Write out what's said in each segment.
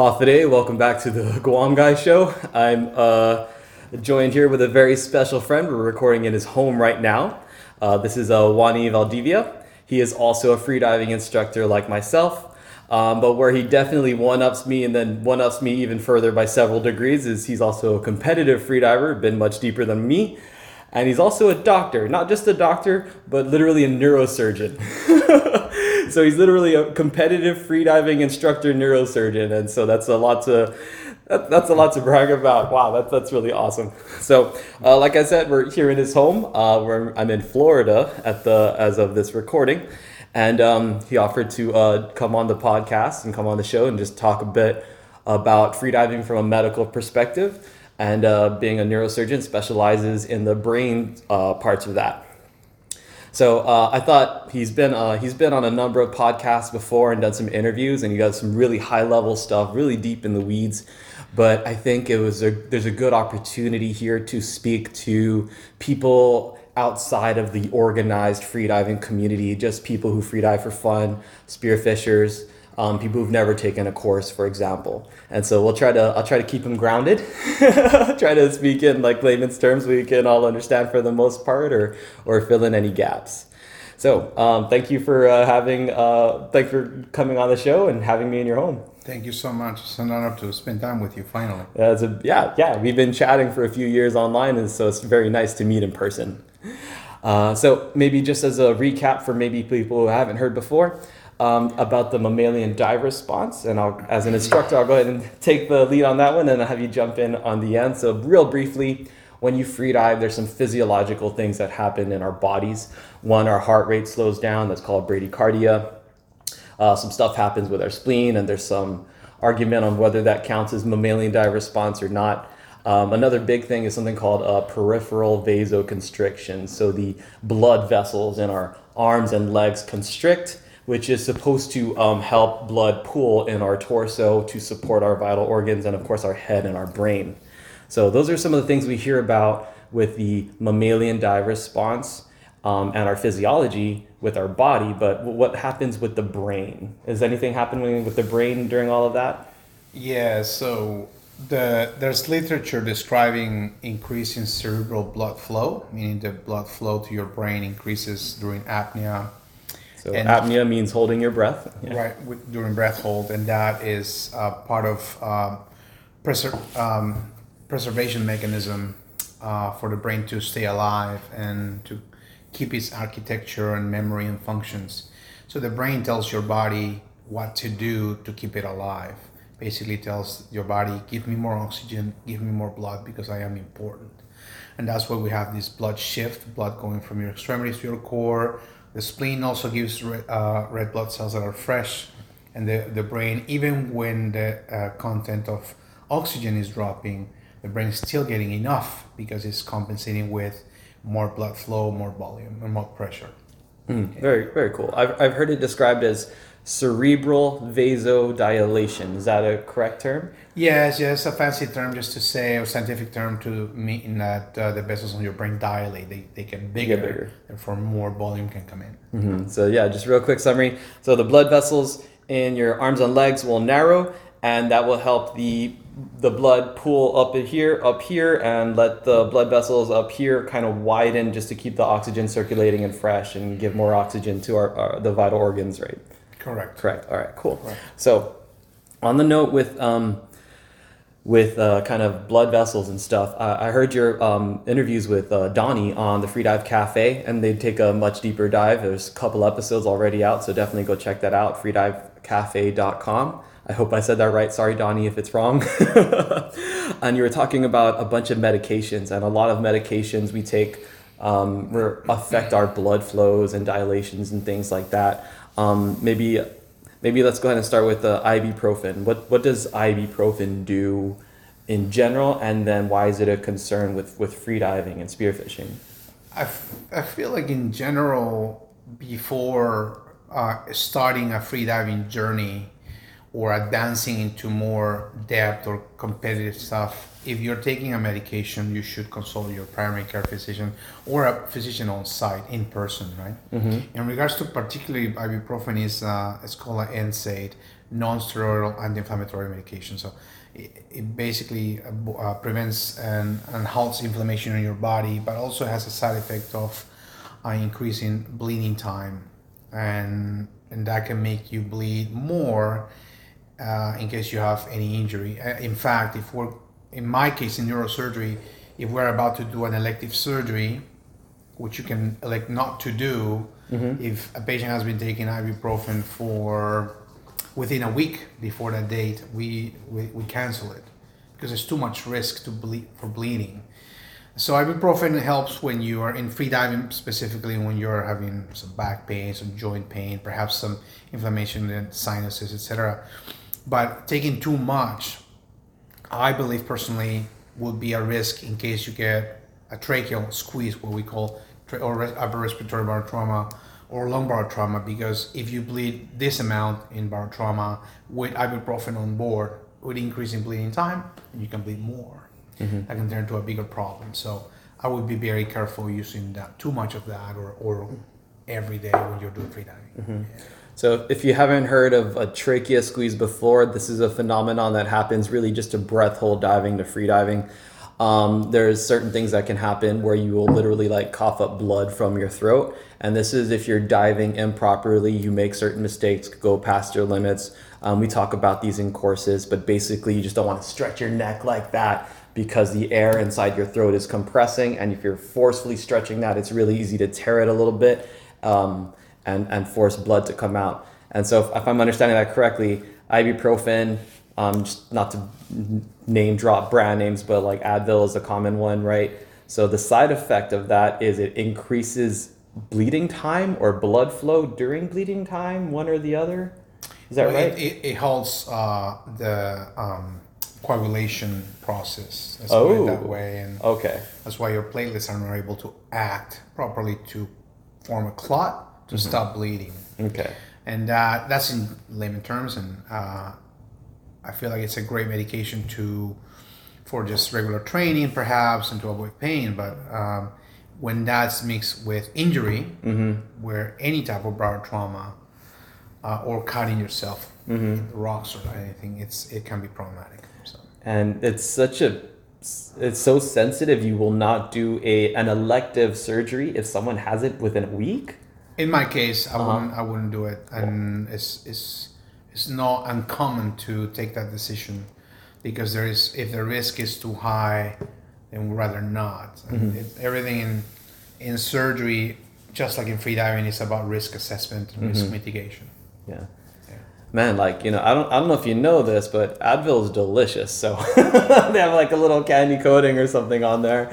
Hafa adai, welcome back to the Guam Guy Show. I'm uh, joined here with a very special friend. We're recording in his home right now. Uh, this is uh, Juani Valdivia. He is also a freediving instructor like myself. Um, but where he definitely one ups me and then one ups me even further by several degrees is he's also a competitive freediver, been much deeper than me. And he's also a doctor, not just a doctor, but literally a neurosurgeon. so he's literally a competitive freediving instructor neurosurgeon. And so that's a lot to that, that's a lot to brag about. Wow, that, that's really awesome. So, uh, like I said, we're here in his home. Uh, where I'm in Florida at the as of this recording, and um, he offered to uh, come on the podcast and come on the show and just talk a bit about freediving from a medical perspective. And uh, being a neurosurgeon specializes in the brain uh, parts of that. So uh, I thought he's been uh, he's been on a number of podcasts before and done some interviews, and he does some really high level stuff, really deep in the weeds. But I think it was a there's a good opportunity here to speak to people outside of the organized freediving community, just people who freedive for fun, spearfishers, um, people who've never taken a course, for example. And so we'll try to I'll try to keep them grounded, try to speak in like layman's terms we can all understand for the most part, or or fill in any gaps. So um, thank you for uh, having uh, thanks for coming on the show and having me in your home. Thank you so much. It's an honor to spend time with you finally. Yeah, it's a, yeah, yeah. We've been chatting for a few years online, and so it's very nice to meet in person. Uh, so maybe just as a recap for maybe people who haven't heard before um, about the mammalian dive response, and I'll, as an instructor, I'll go ahead and take the lead on that one, and I'll have you jump in on the end. So real briefly, when you free dive, there's some physiological things that happen in our bodies. One, our heart rate slows down. That's called bradycardia. Uh, some stuff happens with our spleen, and there's some argument on whether that counts as mammalian dive response or not. Um, another big thing is something called peripheral vasoconstriction. So the blood vessels in our arms and legs constrict, which is supposed to um, help blood pool in our torso to support our vital organs and, of course, our head and our brain. So those are some of the things we hear about with the mammalian dive response um, and our physiology with our body, but what happens with the brain? Is anything happening with the brain during all of that? Yeah, so the there's literature describing increasing cerebral blood flow, meaning the blood flow to your brain increases during apnea. So and apnea means holding your breath. Yeah. Right, with, during breath hold, and that is uh, part of uh, preser- um, preservation mechanism uh, for the brain to stay alive and to keep its architecture and memory and functions. So the brain tells your body what to do to keep it alive. Basically tells your body, give me more oxygen, give me more blood because I am important. And that's why we have this blood shift, blood going from your extremities to your core. The spleen also gives red, uh, red blood cells that are fresh. And the, the brain, even when the uh, content of oxygen is dropping, the brain is still getting enough because it's compensating with more blood flow, more volume, and more pressure. Mm, very, very cool. I've, I've heard it described as cerebral vasodilation. Is that a correct term? Yes, yes, a fancy term just to say, a scientific term to mean that uh, the vessels on your brain dilate. They, they get bigger, get bigger. therefore more volume can come in. Mm-hmm. So yeah, just real quick summary. So the blood vessels in your arms and legs will narrow, and that will help the the blood pool up in here, up here, and let the blood vessels up here kind of widen just to keep the oxygen circulating and fresh and give more oxygen to our, our the vital organs, right? Correct. Correct. All right. Cool. Correct. So, on the note with um, with uh, kind of blood vessels and stuff, I, I heard your um, interviews with uh, Donnie on the Freedive Cafe, and they take a much deeper dive. There's a couple episodes already out, so definitely go check that out. Freedivecafe.com. I hope I said that right. Sorry, Donnie, if it's wrong. and you were talking about a bunch of medications, and a lot of medications we take um, affect our blood flows and dilations and things like that. Um, maybe, maybe let's go ahead and start with the ibuprofen. What what does ibuprofen do in general, and then why is it a concern with with freediving and spearfishing? I, f- I feel like in general, before uh, starting a freediving journey or advancing into more depth or competitive stuff, if you're taking a medication, you should consult your primary care physician or a physician on site in person, right? In regards to particularly ibuprofen, is uh, it's called an NSAID, non-steroidal anti-inflammatory medication. So it, it basically uh, prevents and, and halts inflammation in your body, but also has a side effect of uh, increasing bleeding time, and and that can make you bleed more uh, in case you have any injury. Uh, In fact, if we're, in my case, in neurosurgery, if we're about to do an elective surgery, which you can elect not to do, if a patient has been taking ibuprofen for within a week before that date, we, we, we cancel it because there's too much risk to bleed for bleeding. So ibuprofen helps when you are in free diving, specifically when you're having some back pain, some joint pain, perhaps some inflammation in sinuses, etc. But taking too much, I believe personally, would be a risk in case you get a tracheal squeeze, what we call tra- or upper respiratory barotrauma or lumbar trauma, because if you bleed this amount in barotrauma with ibuprofen on board, with increasing bleeding time, you can bleed more. Mm-hmm. That can turn into a bigger problem. So I would be very careful using that too much of that or, or every day when you're doing free diving. Mm-hmm. Yeah. So, if you haven't heard of a trachea squeeze before, this is a phenomenon that happens really just to breath hold diving to free diving. Um, there's certain things that can happen where you will literally like cough up blood from your throat, and this is if you're diving improperly, you make certain mistakes, go past your limits. Um, we talk about these in courses, but basically, you just don't want to stretch your neck like that because the air inside your throat is compressing, and if you're forcefully stretching that, it's really easy to tear it a little bit. Um, and, and force blood to come out. And so, if, if I'm understanding that correctly, ibuprofen, um, just not to name drop brand names, but like Advil is a common one, right? So the side effect of that is it increases bleeding time or blood flow during bleeding time, one or the other. Is that Well, right? It, it, it halts uh, the um, coagulation process. Let's put it that Oh. way, and okay. that's why your platelets are not able to act properly to form a clot to stop bleeding. Okay. And uh, that's in layman terms, and uh, I feel like it's a great medication to for just regular training, perhaps, and to avoid pain. But um, when that's mixed with injury, where any type of barotrauma uh, or cutting yourself, the rocks or anything, it's it can be problematic. So. and it's such a it's so sensitive you will not do a an elective surgery if someone has it within a week In my case, I Uh-huh. wouldn't I wouldn't do it, and it's it's it's not uncommon to take that decision because there is if the risk is too high, then we'd rather not. Mm-hmm. it, everything in in surgery, just like in freediving, is about risk assessment and risk mitigation. yeah Yeah. Man like you know i don't i don't know if you know this but advil is delicious so they have like a little candy coating or something on there.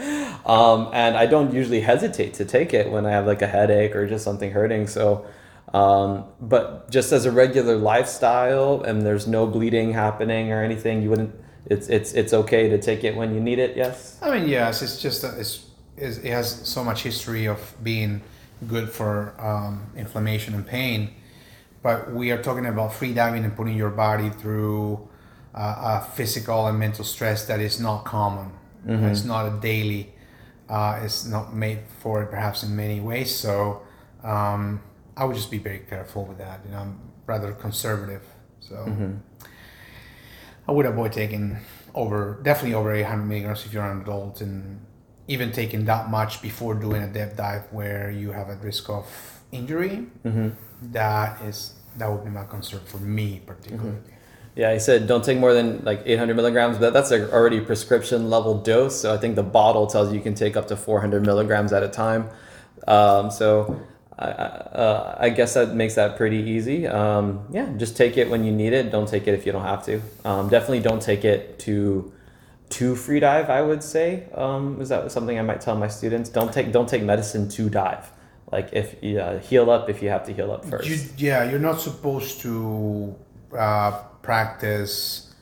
Um, and i don't usually hesitate to take it when i have like a headache or just something hurting so um, but just as a regular lifestyle and there's no bleeding happening or anything you wouldn't it's it's it's okay to take it when you need it yes? I mean, yes, it's just it's, it's it has so much history of being good for um, inflammation and pain, but we are talking about free diving and putting your body through uh, a physical and mental stress that is not common. It's not a daily. Uh, it's not made for it, perhaps in many ways. So um, I would just be very careful with that. You know, I'm rather conservative. So. I would avoid taking over definitely over 800 milligrams if you're an adult, and even taking that much before doing a depth dive where you have a risk of injury. that is that would be my concern for me particularly. Yeah, he said don't take more than like 800 milligrams, but that's a already prescription level dose. So I think the bottle tells you you can take up to 400 milligrams at a time. Um, so I, I- uh, I guess that makes that pretty easy. Um, yeah, just take it when you need it. Don't take it if you don't have to. Um, definitely don't take it to to free dive. I would say um, is that something I might tell my students? Don't take don't take medicine to dive. Like if uh, heal up if you have to heal up first. You, yeah, you're not supposed to uh, practice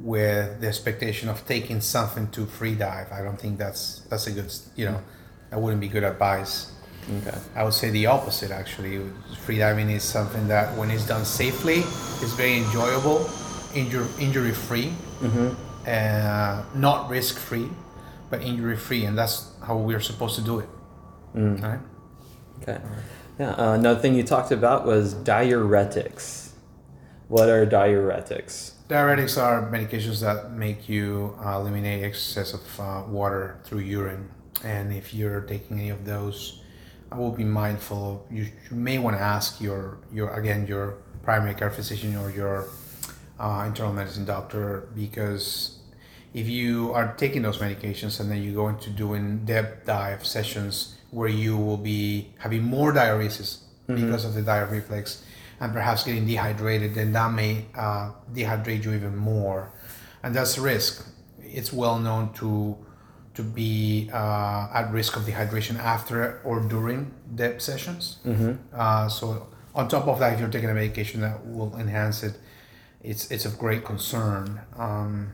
with the expectation of taking something to free dive. I don't think that's that's a good you know that wouldn't be good advice. okay. I would say the opposite actually. Free diving is something that when it's done safely is very enjoyable injury injury free, Mm-hmm. uh, not risk free, but injury free, and that's how we're supposed to do it. Mm. Right? Okay. Yeah. Uh, another thing you talked about was diuretics. What are diuretics? Diuretics are medications that make you uh, eliminate excess of uh, water through urine, and if you're taking any of those, I will be mindful. Of, you, you may want to ask your your again your primary care physician or your uh, internal medicine doctor because if you are taking those medications and then you go into doing depth dive sessions where you will be having more diuresis because of the dive reflex and perhaps getting dehydrated, then that may uh, dehydrate you even more, and that's a risk. It's well known to to be uh, at risk of dehydration after or during depth sessions. Uh, so on top of that, if you're taking a medication that will enhance it, it's it's of great concern. Um,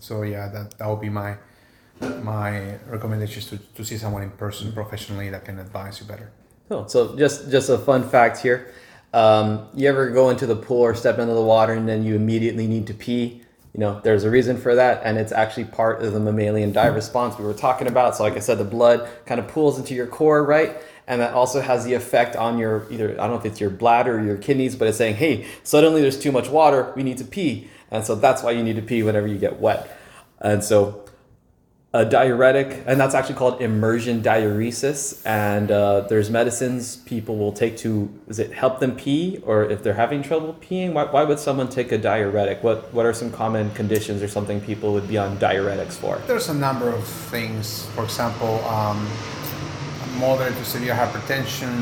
so yeah, that that would be my my recommendations to, to see someone in person professionally that can advise you better. Cool. So just just a fun fact here. Um, you ever go into the pool or step into the water and then you immediately need to pee? You know, there's a reason for that, and it's actually part of the mammalian dive response we were talking about. So, like I said, the blood kind of pools into your core, right? And that also has the effect on your either I don't know if it's your bladder or your kidneys, but it's saying, hey, suddenly there's too much water, we need to pee, and so that's why you need to pee whenever you get wet. And so a diuretic, and that's actually called immersion diuresis. And uh, there's medicines people will take to is it help them pee, or if they're having trouble peeing, why, why would someone take a diuretic? What what are some common conditions or something people would be on diuretics for? There's a number of things. For example, um, moderate to severe hypertension.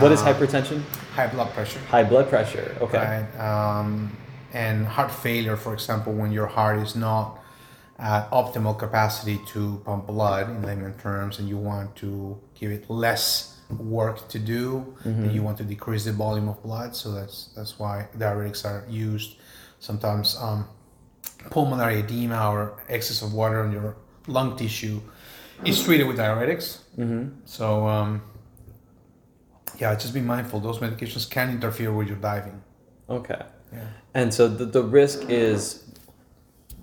What is uh, hypertension? High blood pressure. High blood pressure. Okay. Right. Um, and heart failure, for example, when your heart is not at optimal capacity to pump blood in layman terms, and you want to give it less work to do, and you want to decrease the volume of blood. So that's that's why diuretics are used. Sometimes um, pulmonary edema or excess of water in your lung tissue is treated with diuretics. Mm-hmm. So um, yeah, just be mindful. Those medications can interfere with your diving. Okay. Yeah. And so the, the risk is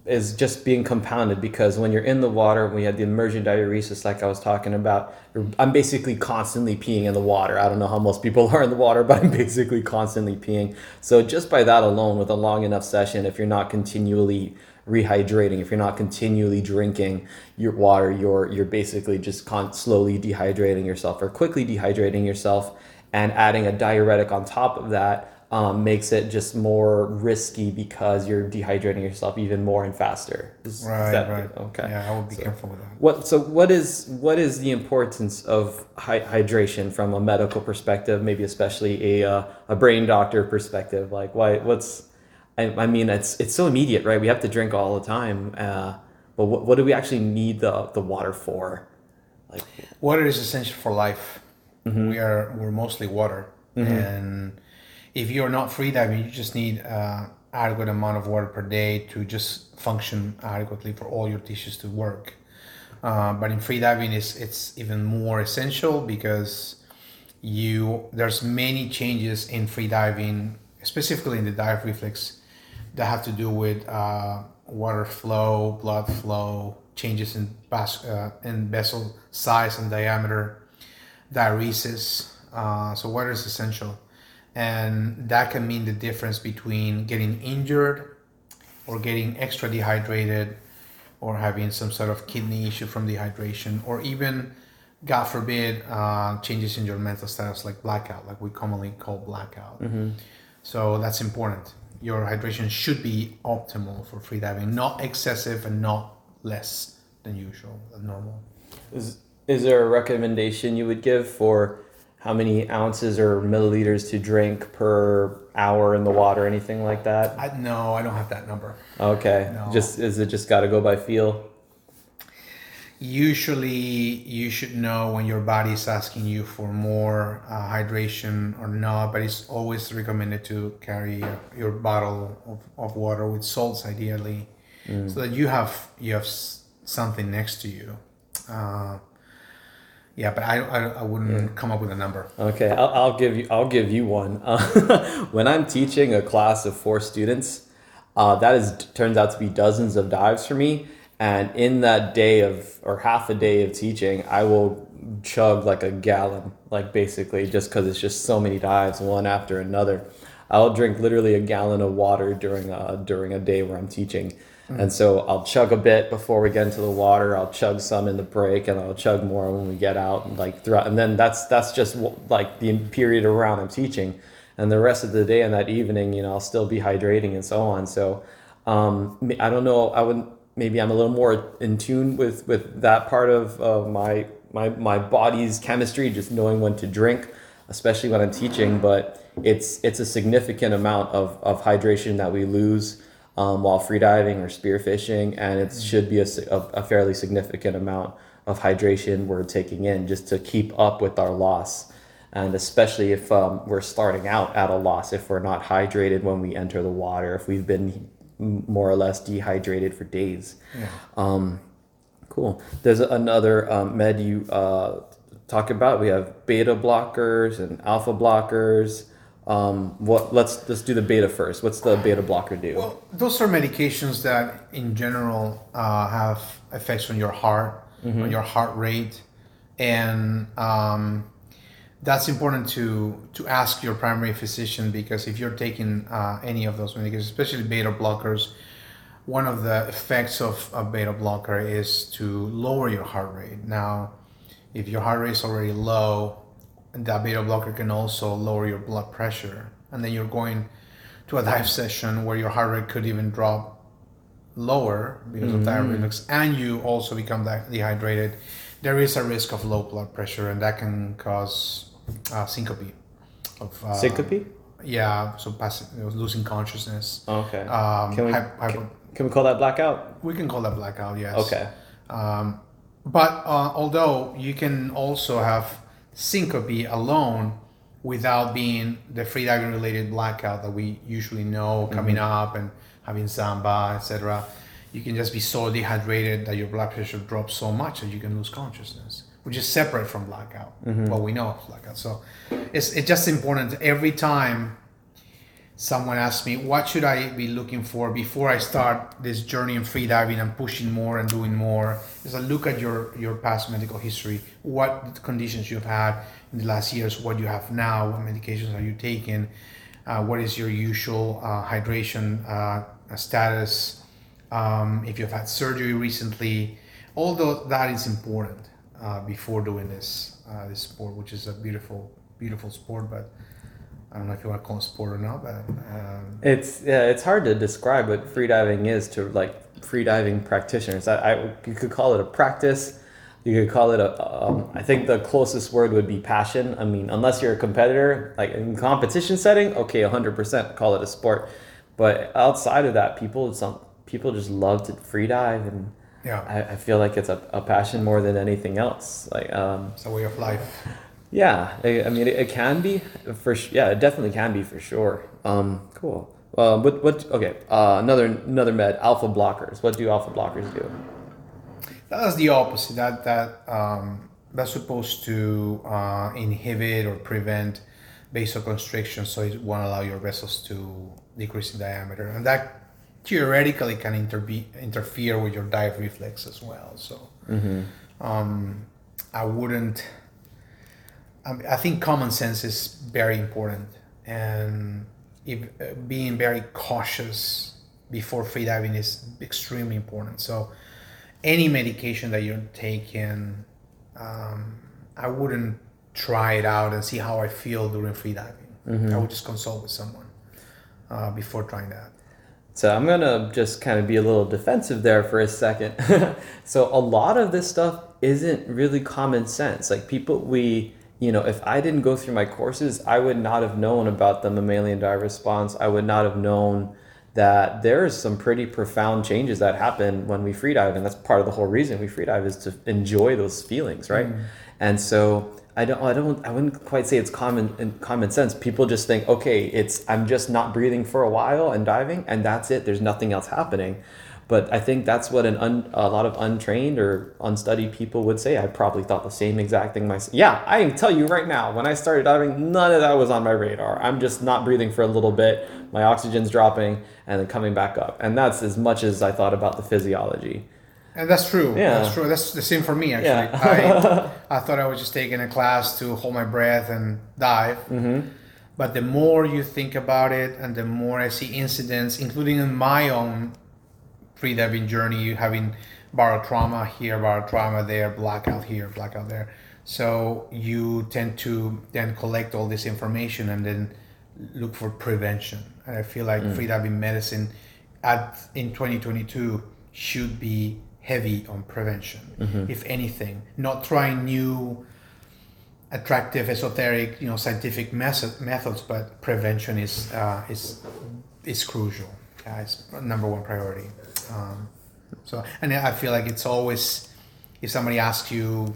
is just being compounded because when you're in the water, when you have the immersion diuresis, like I was talking about, I'm basically constantly peeing in the water. I don't know how most people are in the water, but I'm basically constantly peeing. So just by that alone, with a long enough session, if you're not continually rehydrating, if you're not continually drinking your water, you're you're basically just con- slowly dehydrating yourself or quickly dehydrating yourself, and adding a diuretic on top of that um, makes it just more risky because you're dehydrating yourself even more and faster. Is- is Right, that- right. Okay. Yeah, I would be careful with that. What so what is what is the importance of hy- hydration from a medical perspective, maybe especially a uh, a brain doctor perspective? Like why what's I, I mean it's it's so immediate, right? We have to drink all the time. Uh, but what, what do we actually need the the water for? Like Water is essential for life. We are we're mostly water, and if you're not free diving, you just need uh, adequate amount of water per day to just function adequately for all your tissues to work. Uh, but in free diving, is it's even more essential because you there's many changes in free diving, specifically in the dive reflex, that have to do with uh, water flow, blood flow, changes in vas- uh, in vessel size and diameter, diuresis. Uh, so water is essential, and that can mean the difference between getting injured or getting extra dehydrated or having some sort of kidney issue from dehydration or even god forbid uh, changes in your mental status like blackout like we commonly call blackout. So that's important. Your hydration should be optimal for free diving not excessive and not less than usual than normal. Is is there a recommendation you would give for how many ounces or milliliters to drink per hour in the water, anything like that? I, no i don't have that number Okay, No. just is it just got to go by feel? usually you should know when your body is asking you for more uh, hydration or not but it's always recommended to carry uh, your bottle of, of water with salts ideally so that you have you have something next to you uh, yeah but i, I, I wouldn't come up with a number Okay, I'll, I'll give you I'll give you one. Uh, when I'm teaching a class of four students, Uh, that is turns out to be dozens of dives for me. And in that day of or half a day of teaching, I will chug like a gallon, like basically just because it's just so many dives one after another. I'll drink literally a gallon of water during a during a day where I'm teaching. And so I'll chug a bit before we get into the water. I'll chug some in the break, and I'll chug more when we get out, and like throughout. And then that's that's just like the period around I'm teaching, and the rest of the day and that evening, you know, I'll still be hydrating and so on. So um, I don't know. I would maybe I'm a little more in tune with with that part of uh, my my my body's chemistry, just knowing when to drink, especially when I'm teaching. But it's it's a significant amount of of hydration that we lose um, while freediving or spearfishing, and it should be a, a, a fairly significant amount of hydration we're taking in just to keep up with our loss. And especially if um, we're starting out at a loss, if we're not hydrated when we enter the water, if we've been more or less dehydrated for days. Um, cool. There's another um, med you uh, talk about. We have beta blockers and alpha blockers. Um, what? Let's let's do the beta first. What's the beta blocker do? Well, those are medications that, in general, uh, have effects on your heart, on your heart rate, and um, that's important to to ask your primary physician because if you're taking uh, any of those medications, especially beta blockers, one of the effects of a beta blocker is to lower your heart rate. Now, if your heart rate is already low, that beta blocker can also lower your blood pressure, and then you're going to a dive session where your heart rate could even drop lower because of diuretics, and you also become de- dehydrated. There is a risk of low blood pressure, and that can cause uh, syncope. Of uh, Syncope? Yeah, so passive, losing consciousness. Okay. Um, can we hypo- can, can we call that blackout? we can call that blackout, yes. Okay. Um, but uh, although you can also have syncope alone without being the freediving related blackout that we usually know coming mm-hmm. up and having samba, etc. You can just be so dehydrated that your blood pressure drops so much that you can lose consciousness, which is separate from blackout. Mm-hmm. What we know of blackout. So it's it's just important every time someone asked me what should i be looking for before i start this journey in freediving and pushing more and doing more? Is a look at your your past medical history. What conditions you've had in the last years what you have now what medications are you taking uh, what is your usual uh, hydration uh, status um, if you've had surgery recently. Although that is important uh, before doing this uh, this sport which is a beautiful beautiful sport but I don't know if you want to call it sport or not, but um, It's yeah, it's hard to describe what freediving is to like freediving practitioners. I, I you could call it a practice. You could call it a. Um, I think the closest word would be passion. I mean, unless you're a competitor, like in competition setting, okay, hundred percent, call it a sport. But outside of that, people some people just love to freedive, and yeah, I, I feel like it's a, a passion more than anything else. Like um, it's a way of life. Yeah, I, I mean, it, it can be for yeah, it definitely can be for sure. Um, cool. Uh, what what? Okay, uh, another another med alpha blockers. What do alpha blockers do? That's the opposite. That that um, that's supposed to uh, inhibit or prevent vasoconstriction, so it won't allow your vessels to decrease in diameter, and that theoretically can interbe- interfere with your dive reflex as well. So um, I wouldn't. I, think common sense is very important, and if, uh, being very cautious before freediving is extremely important. So, any medication that you're taking, um, I wouldn't try it out and see how I feel during freediving. I would just consult with someone uh, before trying that. So I'm gonna just kind of be a little defensive there for a second. so a lot of this stuff isn't really common sense. Like people, we, you know, if I didn't go through my courses, I would not have known about the mammalian dive response. I would not have known that there's some pretty profound changes that happen when we freedive, and that's part of the whole reason we freedive is to enjoy those feelings, right? Mm. And so I don't, I don't, I wouldn't quite say it's common in common sense. People just think, okay, it's I'm just not breathing for a while and diving, and that's it. There's nothing else happening. But I think that's what an un, a lot of untrained or unstudied people would say. I probably thought the same exact thing myself. Yeah, I can tell you right now, when I started diving, none of that was on my radar. I'm just not breathing for a little bit, my oxygen's dropping, and then coming back up. And that's as much as I thought about the physiology. And that's true. Yeah. That's true. That's the same for me, actually. Yeah. I, I thought I was just taking a class to hold my breath and dive. Mm-hmm. But the more you think about it and the more I see incidents, including in my own freediving journey, having barotrauma here, barotrauma there, blackout here, blackout there. So you tend to then collect all this information and then look for prevention. And I feel like freediving medicine at in 2022 should be heavy on prevention, if anything, not trying new attractive, esoteric, you know, scientific method, methods, but prevention is uh, is is crucial. Uh, it's number one priority. Um, so, and I feel like it's always if somebody asks you,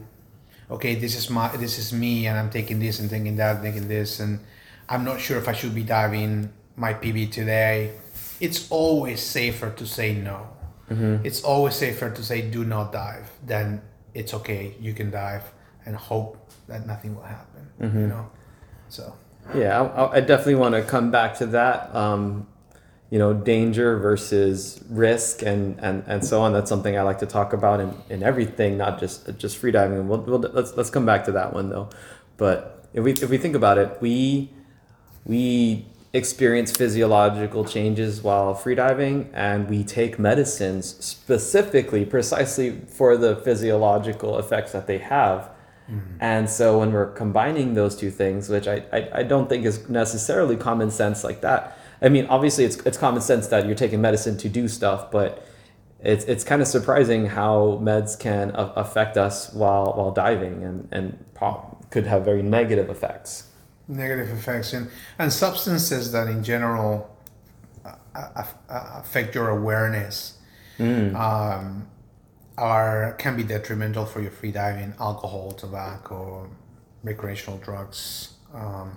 okay, this is my, this is me, and I'm taking this and taking that, and taking this, and I'm not sure if I should be diving my PB today. It's always safer to say no. It's always safer to say do not dive than it's okay, you can dive, and hope that nothing will happen. You know, so. Yeah, I, I definitely want to come back to that. Um, you know, danger versus risk and, and, and so on. That's something I like to talk about in, in everything, not just just freediving. We'll, we'll, let's let's come back to that one though. But if we if we think about it, we we experience physiological changes while freediving, and we take medicines specifically, precisely for the physiological effects that they have. Mm-hmm. And so when we're combining those two things, which I, I, I don't think is necessarily common sense like that. I mean, obviously it's, it's common sense that you're taking medicine to do stuff, but it's, it's kind of surprising how meds can a- affect us while, while diving and, and could have very negative effects. negative effects and, and substances that in general uh, uh, uh, affect your awareness um, are can be detrimental for your free diving alcohol tobacco recreational drugs um,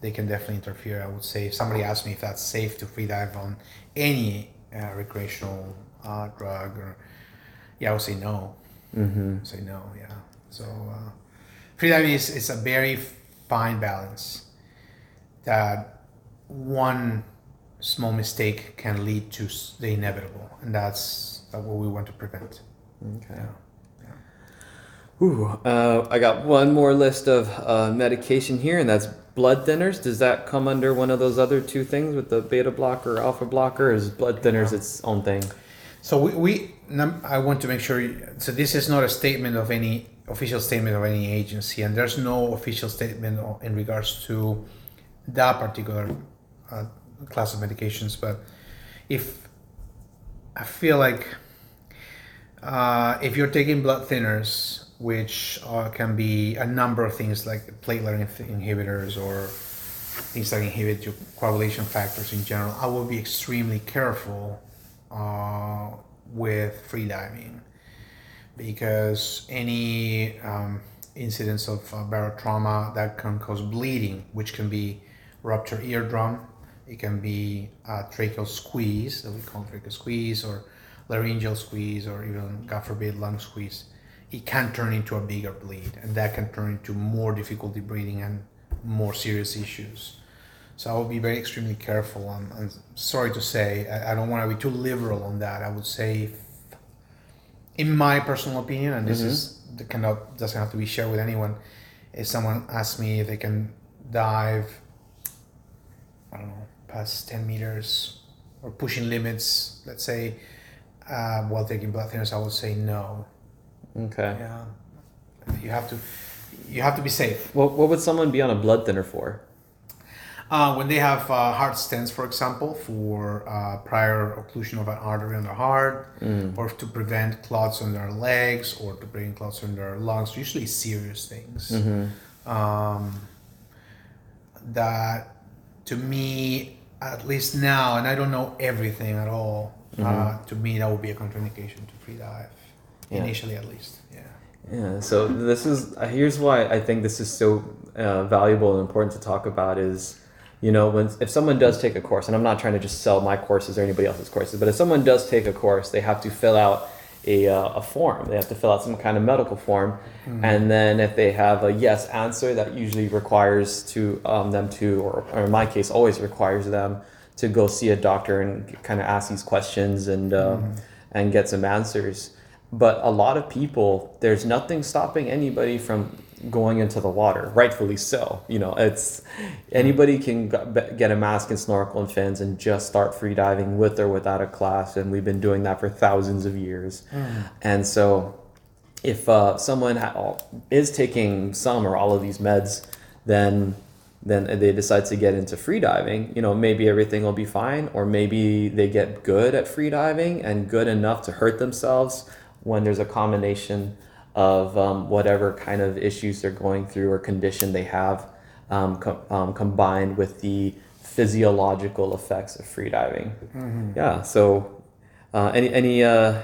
they can definitely interfere i would say if somebody asked me if that's safe to free dive on any uh, recreational uh, drug or yeah i would say no Mm-hmm. say no yeah so uh, freediving is, is a very fine balance that one small mistake can lead to the inevitable and that's uh, what we want to prevent Okay. yeah. Ooh, uh, I got one more list of uh, medication here, and that's blood thinners. Does that come under one of those other two things with the beta blocker, or alpha blocker? Is blood thinners its own thing? So we, we I want to make sure. You, so this is not a statement of any official statement of any agency, and there's no official statement in regards to that particular uh, class of medications. But if I feel like uh, if you're taking blood thinners, which can be a number of things like platelet inhibitors or things that inhibit your coagulation factors in general, I will be extremely careful uh, with freediving because any um, incidents of uh, barotrauma that can cause bleeding, which can be ruptured eardrum, it can be a tracheal squeeze that we call tracheal squeeze or laryngeal squeeze or even, God forbid, lung squeeze. It can turn into a bigger bleed, and that can turn into more difficulty breathing and more serious issues. So I will be very extremely careful. I'm, I'm sorry to say, I, I don't want to be too liberal on that. I would say, in my personal opinion, and this is the cannot doesn't have to be shared with anyone. If someone asks me if they can dive, I don't know, past ten meters or pushing limits, let's say, uh, while taking blood thinners, I would say no. Okay. Yeah, you have to, you have to be safe. What, what would someone be on a blood thinner for? Uh, when they have uh, heart stents, for example, for uh, prior occlusion of an artery on their heart, or to prevent clots on their legs, or to prevent clots on their lungs, usually serious things. Um, that, to me, at least now, and I don't know everything at all, uh, to me, that would be a contraindication to free dive, Yeah. initially at least. Yeah. Yeah, so this is uh, here's why I think this is so uh, valuable and important to talk about is you know, when if someone does take a course, and I'm not trying to just sell my courses or anybody else's courses, but if someone does take a course, they have to fill out a, uh, a form. They have to fill out some kind of medical form, and then if they have a yes answer, that usually requires to um, them to, or, or in my case, always requires them to go see a doctor and kind of ask these questions and uh, and get some answers. But a lot of people, there's nothing stopping anybody from going into the water, rightfully so. You know, it's anybody can get a mask and snorkel and fins and just start free diving with or without a class, and we've been doing that for thousands of years. And so, if uh, someone ha- is taking some or all of these meds, then then they decide to get into free diving, you know, maybe everything will be fine, or maybe they get good at free diving and good enough to hurt themselves when there's a combination of um, whatever kind of issues they're going through or condition they have um, um, combined with the physiological effects of free diving. Yeah. So, uh, any any uh,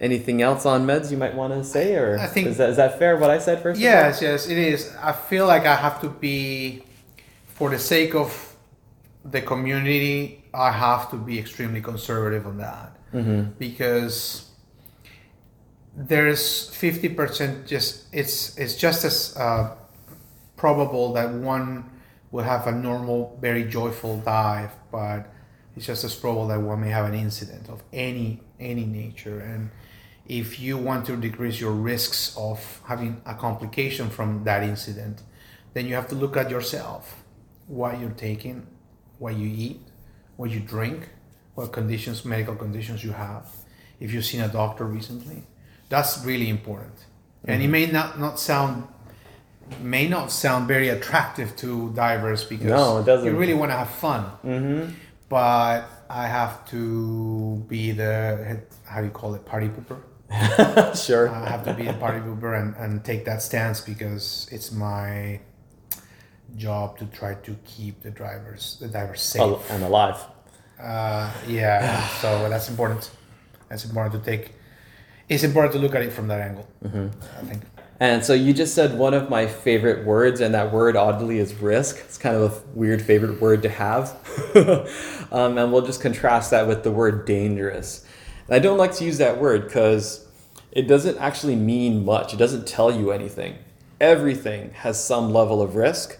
anything else on meds you might want to say, or I think- is that is that fair? What I said first? Yes, yes, it is. I feel like I have to be, for the sake of the community, I have to be extremely conservative on that because there's fifty percent. Just it's it's just as uh, probable that one will have a normal, very joyful dive, but it's just as probable that one may have an incident of any any nature and if you want to decrease your risks of having a complication from that incident, then you have to look at yourself, what you're taking, what you eat, what you drink, what conditions, medical conditions you have. If you've seen a doctor recently, that's really important. And it may not, not sound may not sound very attractive to divers because No, it doesn't. you really want to have fun Mm-hmm. but I have to be the how do you call it party pooper. sure. I have to be a party pooper and, and take that stance because it's my job to try to keep the drivers the divers safe. And alive. Uh, yeah, so that's important. That's important to take. It's important to look at it from that angle. I think. And so you just said one of my favorite words, and that word oddly is risk. It's kind of a weird favorite word to have. um, and we'll just contrast that with the word dangerous. And I don't like to use that word because it doesn't actually mean much, it doesn't tell you anything. Everything has some level of risk,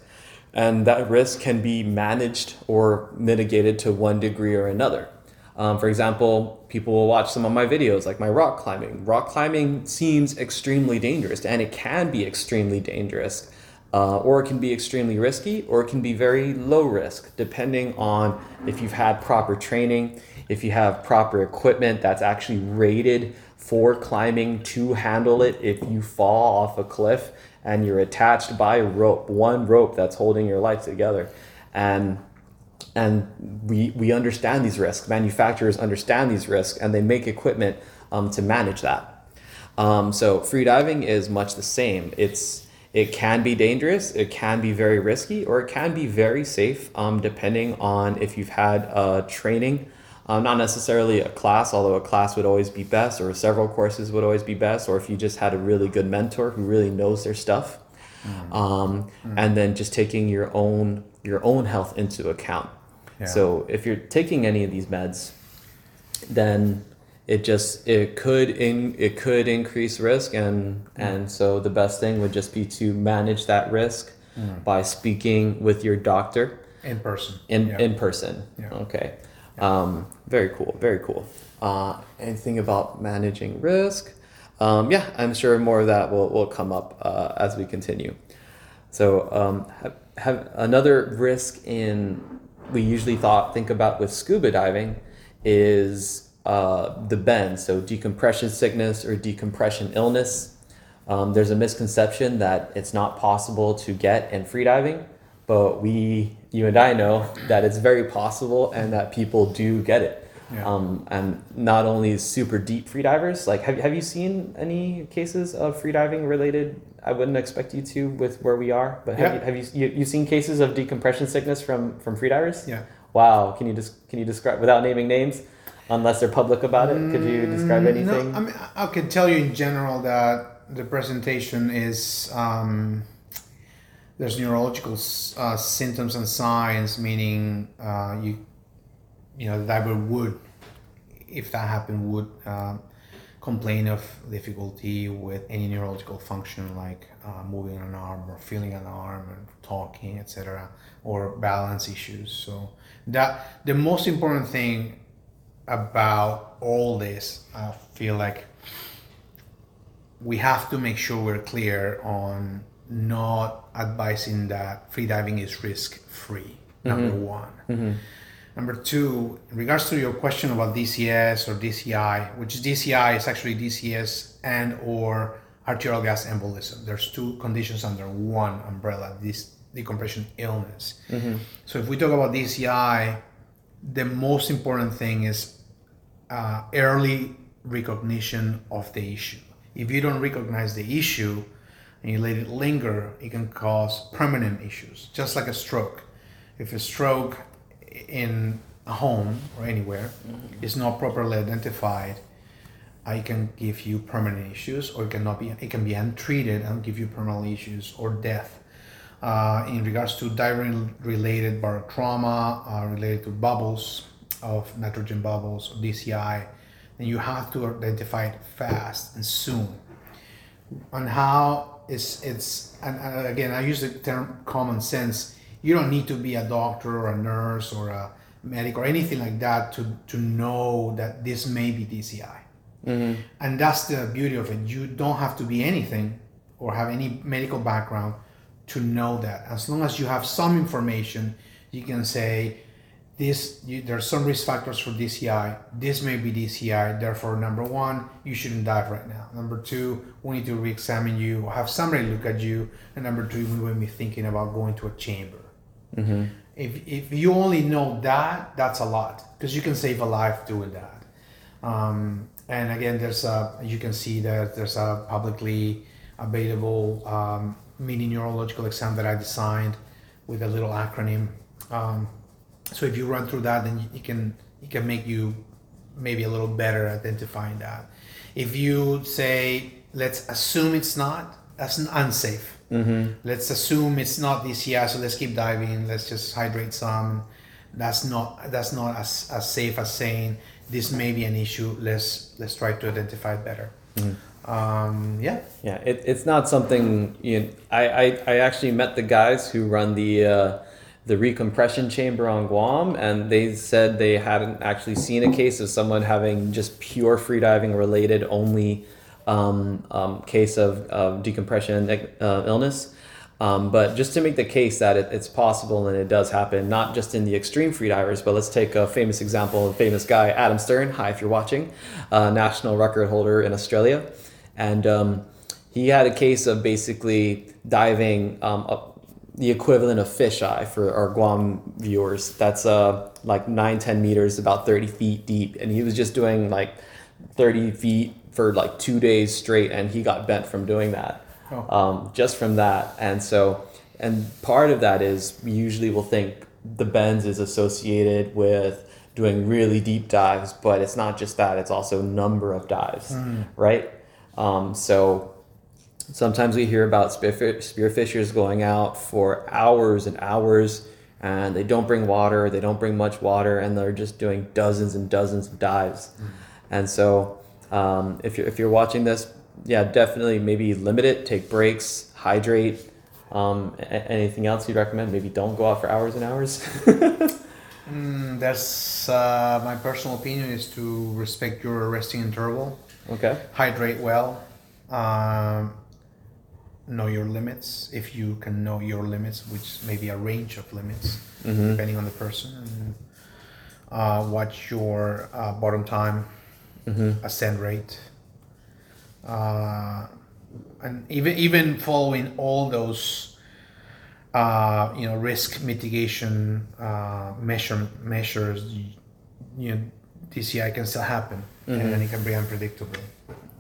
and that risk can be managed or mitigated to one degree or another. Um, for example, people will watch some of my videos, like my rock climbing. Rock climbing seems extremely dangerous, and it can be extremely dangerous, uh, or it can be extremely risky, or it can be very low risk, depending on if you've had proper training, if you have proper equipment that's actually rated for climbing to handle it if you fall off a cliff and you're attached by a rope, one rope that's holding your life together. And and we we understand these risks. Manufacturers understand these risks, and they make equipment um, to manage that. Um, so freediving is much the same. It's it can be dangerous, it can be very risky, or it can be very safe, um, depending on if you've had uh, training. Um, not necessarily a class, although a class would always be best, or several courses would always be best, or if you just had a really good mentor who really knows their stuff, um, and then just taking your own your own health into account. Yeah. So if you're taking any of these meds, then it just it could in it could increase risk and and so the best thing would just be to manage that risk by speaking with your doctor In person. in Yeah. in person. Yeah. Okay. Um, very cool. Very cool. Uh, anything about managing risk? Um, yeah, I'm sure more of that will, will come up uh, as we continue. So um, have, have another risk in we usually thought think about with scuba diving is uh, the bend. So decompression sickness or decompression illness. Um, there's a misconception that it's not possible to get in freediving, but we, you and I know that it's very possible and that people do get it. Yeah. Um, and not only super deep freedivers, like have, have you seen any cases of freediving related? I wouldn't expect you to with where we are, but have, Yeah. you, have you, you, you seen cases of decompression sickness from, from freedivers? Yeah. Wow. Can you just, can you describe without naming names? Unless they're public about it, could you describe Mm, anything? No, I mean, I I can tell you in general that the presentation is um, there's neurological uh, symptoms and signs, meaning uh, you, you know, the diver would, if that happened, would uh, complain of difficulty with any neurological function like uh, moving an arm or feeling an arm and talking, etc., or balance issues. So that the most important thing about all this, I feel like we have to make sure we're clear on not advising that freediving is risk free. Number mm-hmm. one. Mm-hmm. Number two, in regards to your question about DCS or DCI, which is DCI is actually DCS and or arterial gas embolism. There's two conditions under one umbrella. This decompression illness. Mm-hmm. So if we talk about DCI, the most important thing is uh, early recognition of the issue. If you don't recognize the issue and you let it linger, it can cause permanent issues, just like a stroke. If a stroke in a home or anywhere mm-hmm. is not properly identified, I can give you permanent issues, or it cannot be. It can be untreated and give you permanent issues or death. Uh, in regards to diving-related barotrauma uh, related to bubbles of nitrogen bubbles or DCI, then you have to identify it fast and soon. On how it's it's and again I use the term common sense you don't need to be a doctor or a nurse or a medic or anything like that to, to know that this may be DCI. Mm-hmm. And that's the beauty of it. You don't have to be anything or have any medical background to know that. As long as you have some information, you can say, this you, there are some risk factors for DCI. This may be DCI. Therefore, number one, you shouldn't dive right now. Number two, we need to re-examine you, have somebody look at you. And number three, we will be thinking about going to a chamber. Mm-hmm. If, if you only know that, that's a lot because you can save a life doing that. Um, and again, there's a you can see that there's a publicly available um, mini neurological exam that I designed with a little acronym. Um, so if you run through that, then it can it can make you maybe a little better identifying that. If you say, let's assume it's not, that's unsafe Mm-hmm. Let's assume it's not this year, so let's keep diving. Let's just hydrate some. That's not that's not as, as safe as saying this may be an issue. Let's let's try to identify it better. Mm-hmm. Um, yeah. Yeah, it, it's not something you. Know, I, I I actually met the guys who run the. Uh, the recompression chamber on Guam, and they said they hadn't actually seen a case of someone having just pure freediving related only um, um, case of, of decompression uh, illness. Um, but just to make the case that it, it's possible and it does happen, not just in the extreme freedivers, but let's take a famous example, a famous guy, Adam Stern. Hi, if you're watching, uh, national record holder in Australia. And um, he had a case of basically diving um, up the equivalent of fisheye for our Guam viewers. That's uh, like 9, 10 meters, about 30 feet deep. And he was just doing like 30 feet for like two days straight, and he got bent from doing that, oh. um, just from that. And so, and part of that is we usually will think the bends is associated with doing really deep dives, but it's not just that; it's also number of dives, mm. right? Um, so sometimes we hear about spearfishers going out for hours and hours and they don't bring water they don't bring much water and they're just doing dozens and dozens of dives mm. and so um, if you're if you're watching this, yeah, definitely maybe limit it, take breaks, hydrate. Um, a- anything else you'd recommend? Maybe don't go out for hours and hours. mm, that's uh, my personal opinion is to respect your resting interval. Okay. Hydrate well. Um, know your limits if you can know your limits, which may be a range of limits mm-hmm. depending on the person. And, uh, watch your uh, bottom time mm-hmm. ascent rate, uh, and even even following all those uh, you know risk mitigation uh, measure measures, you know DCI can still happen, mm-hmm. and it can be unpredictable.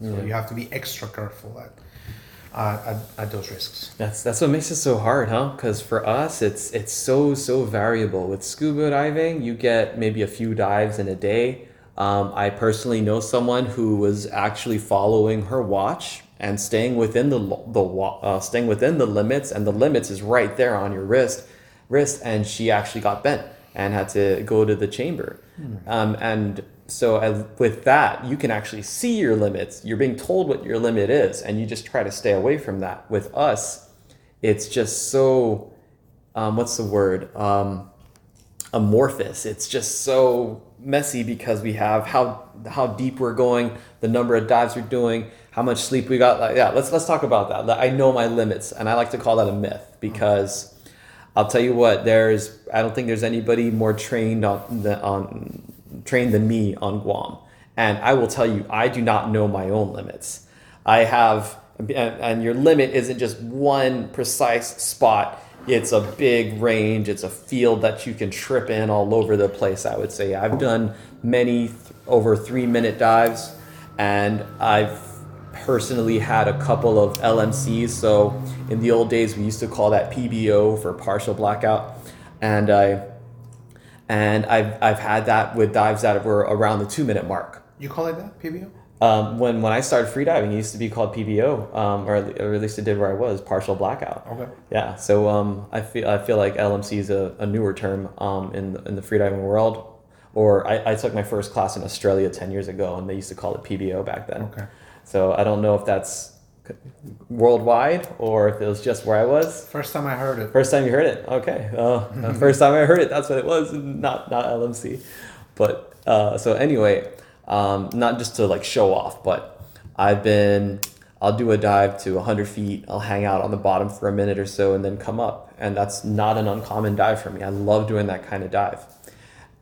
So mm-hmm. you have to be extra careful at. Uh, at, at, those risks. That's that's what makes it so hard, huh? Because for us, it's it's so so variable. With scuba diving, you get maybe a few dives in a day, um, I personally know someone who was actually following her watch and staying within the the uh, staying within the limits, and the limits is right there on your wrist, wrist, and she actually got bent and had to go to the chamber, um, and so I, with that you can actually see your limits. You're being told what your limit is, and you just try to stay away from that. With us, it's just so um, what's the word um, amorphous. It's just so messy because we have how how deep we're going, the number of dives we're doing, how much sleep we got. Like, yeah, let's let's talk about that. I know my limits, and I like to call that a myth because I'll tell you what. There's I don't think there's anybody more trained on the, on trained than me on Guam, and I will tell you I do not know my own limits. I have and, and your limit isn't just one precise spot it's a big range. It's a field that you can trip in all over the place i would say. I've done many th- over three minute dives and i've personally had a couple of lmcs so in the old days we used to call that pbo for partial blackout. And i and i've, I've had that with dives that were around the two minute mark. You call it that PBO? Um, when when I started freediving, it used to be called PBO, um, or, at- or at least it did where I was, partial blackout. Okay. Yeah, so um, I feel I feel like LMC is a, a newer term um, in the, in the freediving world. Or I, I took my first class in Australia ten years ago, and they used to call it PBO back then. Okay. So I don't know if that's worldwide or if it was just where I was. First time I heard it. First time you heard it, okay. Uh, first time I heard it, that's what it was, not not LMC. But uh, so anyway, um, not just to like show off, but I've been. I'll do a dive to 100 feet. I'll hang out on the bottom for a minute or so and then come up, and that's not an uncommon dive for me. I love doing that kind of dive.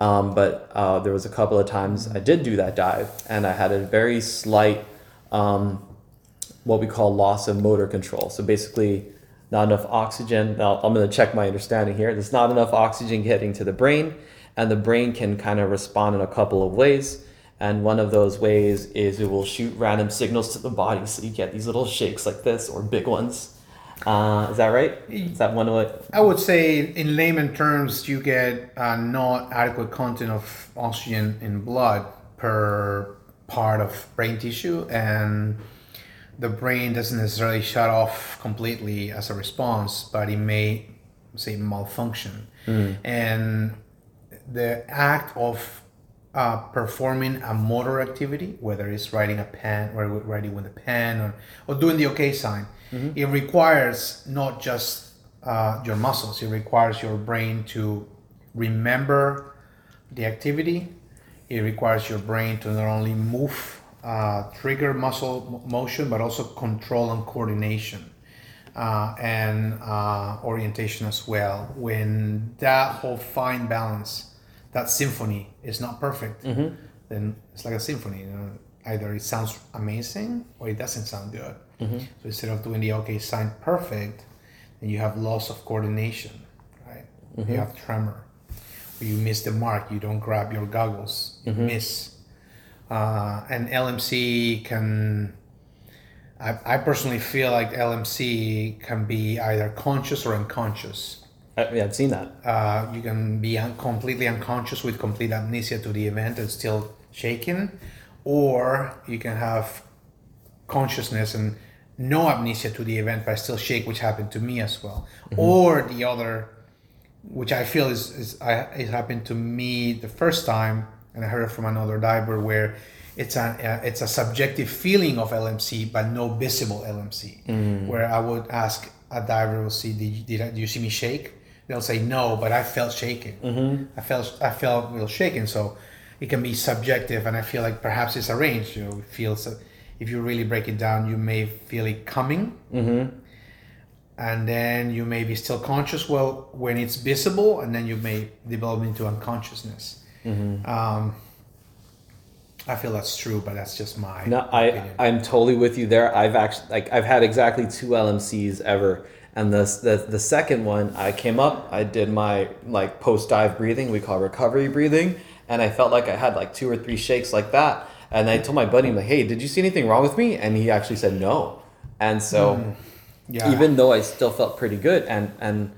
Um, but uh, there was a couple of times I did do that dive, and I had a very slight um, what we call loss of motor control. So basically, not enough oxygen. Now, I'm going to check my understanding here. There's not enough oxygen getting to the brain, and the brain can kind of respond in a couple of ways. And one of those ways is it will shoot random signals to the body, so you get these little shakes like this or big ones. Uh, is that right? Is that one way? I would say, in layman terms, you get uh, not adequate content of oxygen in blood per part of brain tissue, and the brain doesn't necessarily shut off completely as a response, but it may say malfunction. And the act of uh, performing a motor activity, whether it's writing a pen or writing with a pen or, or doing the OK sign, it requires not just uh, your muscles, it requires your brain to remember the activity. It requires your brain to not only move, uh, trigger muscle motion, but also control and coordination uh, and uh, orientation as well. When that whole fine balance, that symphony is not perfect, mm-hmm. then it's like a symphony. You know, either it sounds amazing or it doesn't sound good. Mm-hmm. So instead of doing the okay sign perfect, then you have loss of coordination, right? You mm-hmm. have tremor. Or you miss the mark. You don't grab your goggles. You miss. Uh, and LMC can I, I personally feel like LMC can be either conscious or unconscious. I, yeah, I've seen that. Uh, you can be un- completely unconscious with complete amnesia to the event and still shaking, or you can have consciousness and no amnesia to the event but still shake, which happened to me as well. Or the other, which I feel is, is I, it happened to me the first time, and I heard it from another diver where it's a uh, it's a subjective feeling of LMC but no visible LMC. Where I would ask a diver, "Will see, did you, did, I, did you see me shake?" They'll say no, but I felt shaking. Mm-hmm. I felt I felt real shaking. So it can be subjective, and I feel like perhaps it's arranged. You know, it feels if you really break it down, you may feel it coming, mm-hmm. and then you may be still conscious. Well, when it's visible, and then you may develop into unconsciousness. Mm-hmm. Um, I feel that's true, but that's just my No, I opinion. I'm totally with you there. I've actually like I've had exactly two LMCs ever, and the the the second one I came up, I did my like post dive breathing, we call recovery breathing, and I felt like I had like two or three shakes like that, and I told my buddy, I'm like, hey, did you see anything wrong with me? And he actually said no, and so hmm. yeah. even though I still felt pretty good, and and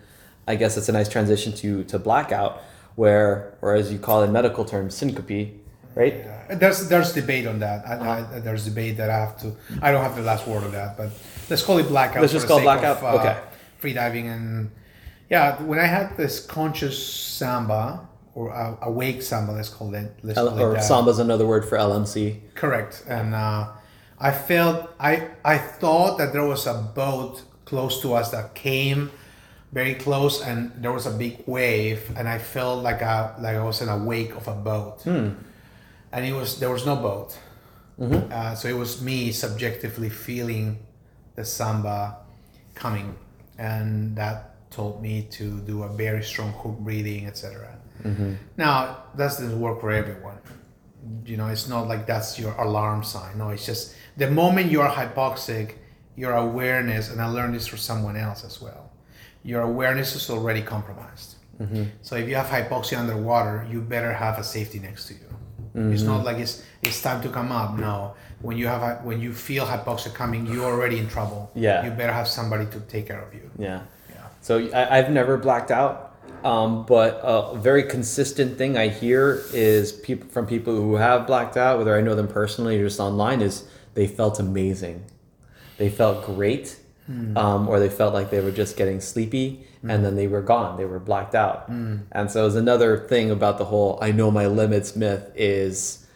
I guess it's a nice transition to to blackout, where or as you call it in medical terms, syncope. right? Yeah. There's there's debate on that. I, uh-huh. I, there's debate that I have to. I don't have the last word on that, but let's call it blackout. Let's just call blackout? Of, uh, Okay. Free diving and yeah, when I had this conscious samba or uh, awake samba, let's call it. Let's L- call it or that. samba's another word for LMC. Correct. And uh, I felt I I thought that there was a boat close to us that came very close, and there was a big wave, and I felt like a like I was in a wake of a boat, and it was there was no boat, uh, so it was me subjectively feeling the samba coming, and that told me to do a very strong hook breathing, etc. Mm-hmm. Now that doesn't work for everyone. You know it's not like that's your alarm sign. No it's just the moment you are hypoxic your awareness and i learned this from someone else as well your awareness is already compromised. Mm-hmm. So if you have hypoxia underwater you better have a safety next to you it's not like it's it's time to come up no when you have a, when you feel hypoxia coming you're already in trouble. Yeah. you better have somebody to take care of you. Yeah. yeah. So I, I've never blacked out, um, but a very consistent thing I hear is people from people who have blacked out, whether I know them personally or just online, is they felt amazing. They felt great, um, or they felt like they were just getting sleepy, and then they were gone. They were blacked out. And so, it's another thing about the whole "I know my limits" myth is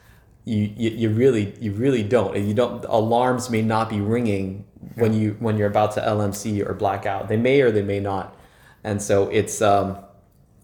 you, you, you really you really don't. You don't alarms may not be ringing when you when you're about to LMC or blackout they may or they may not. And so it's um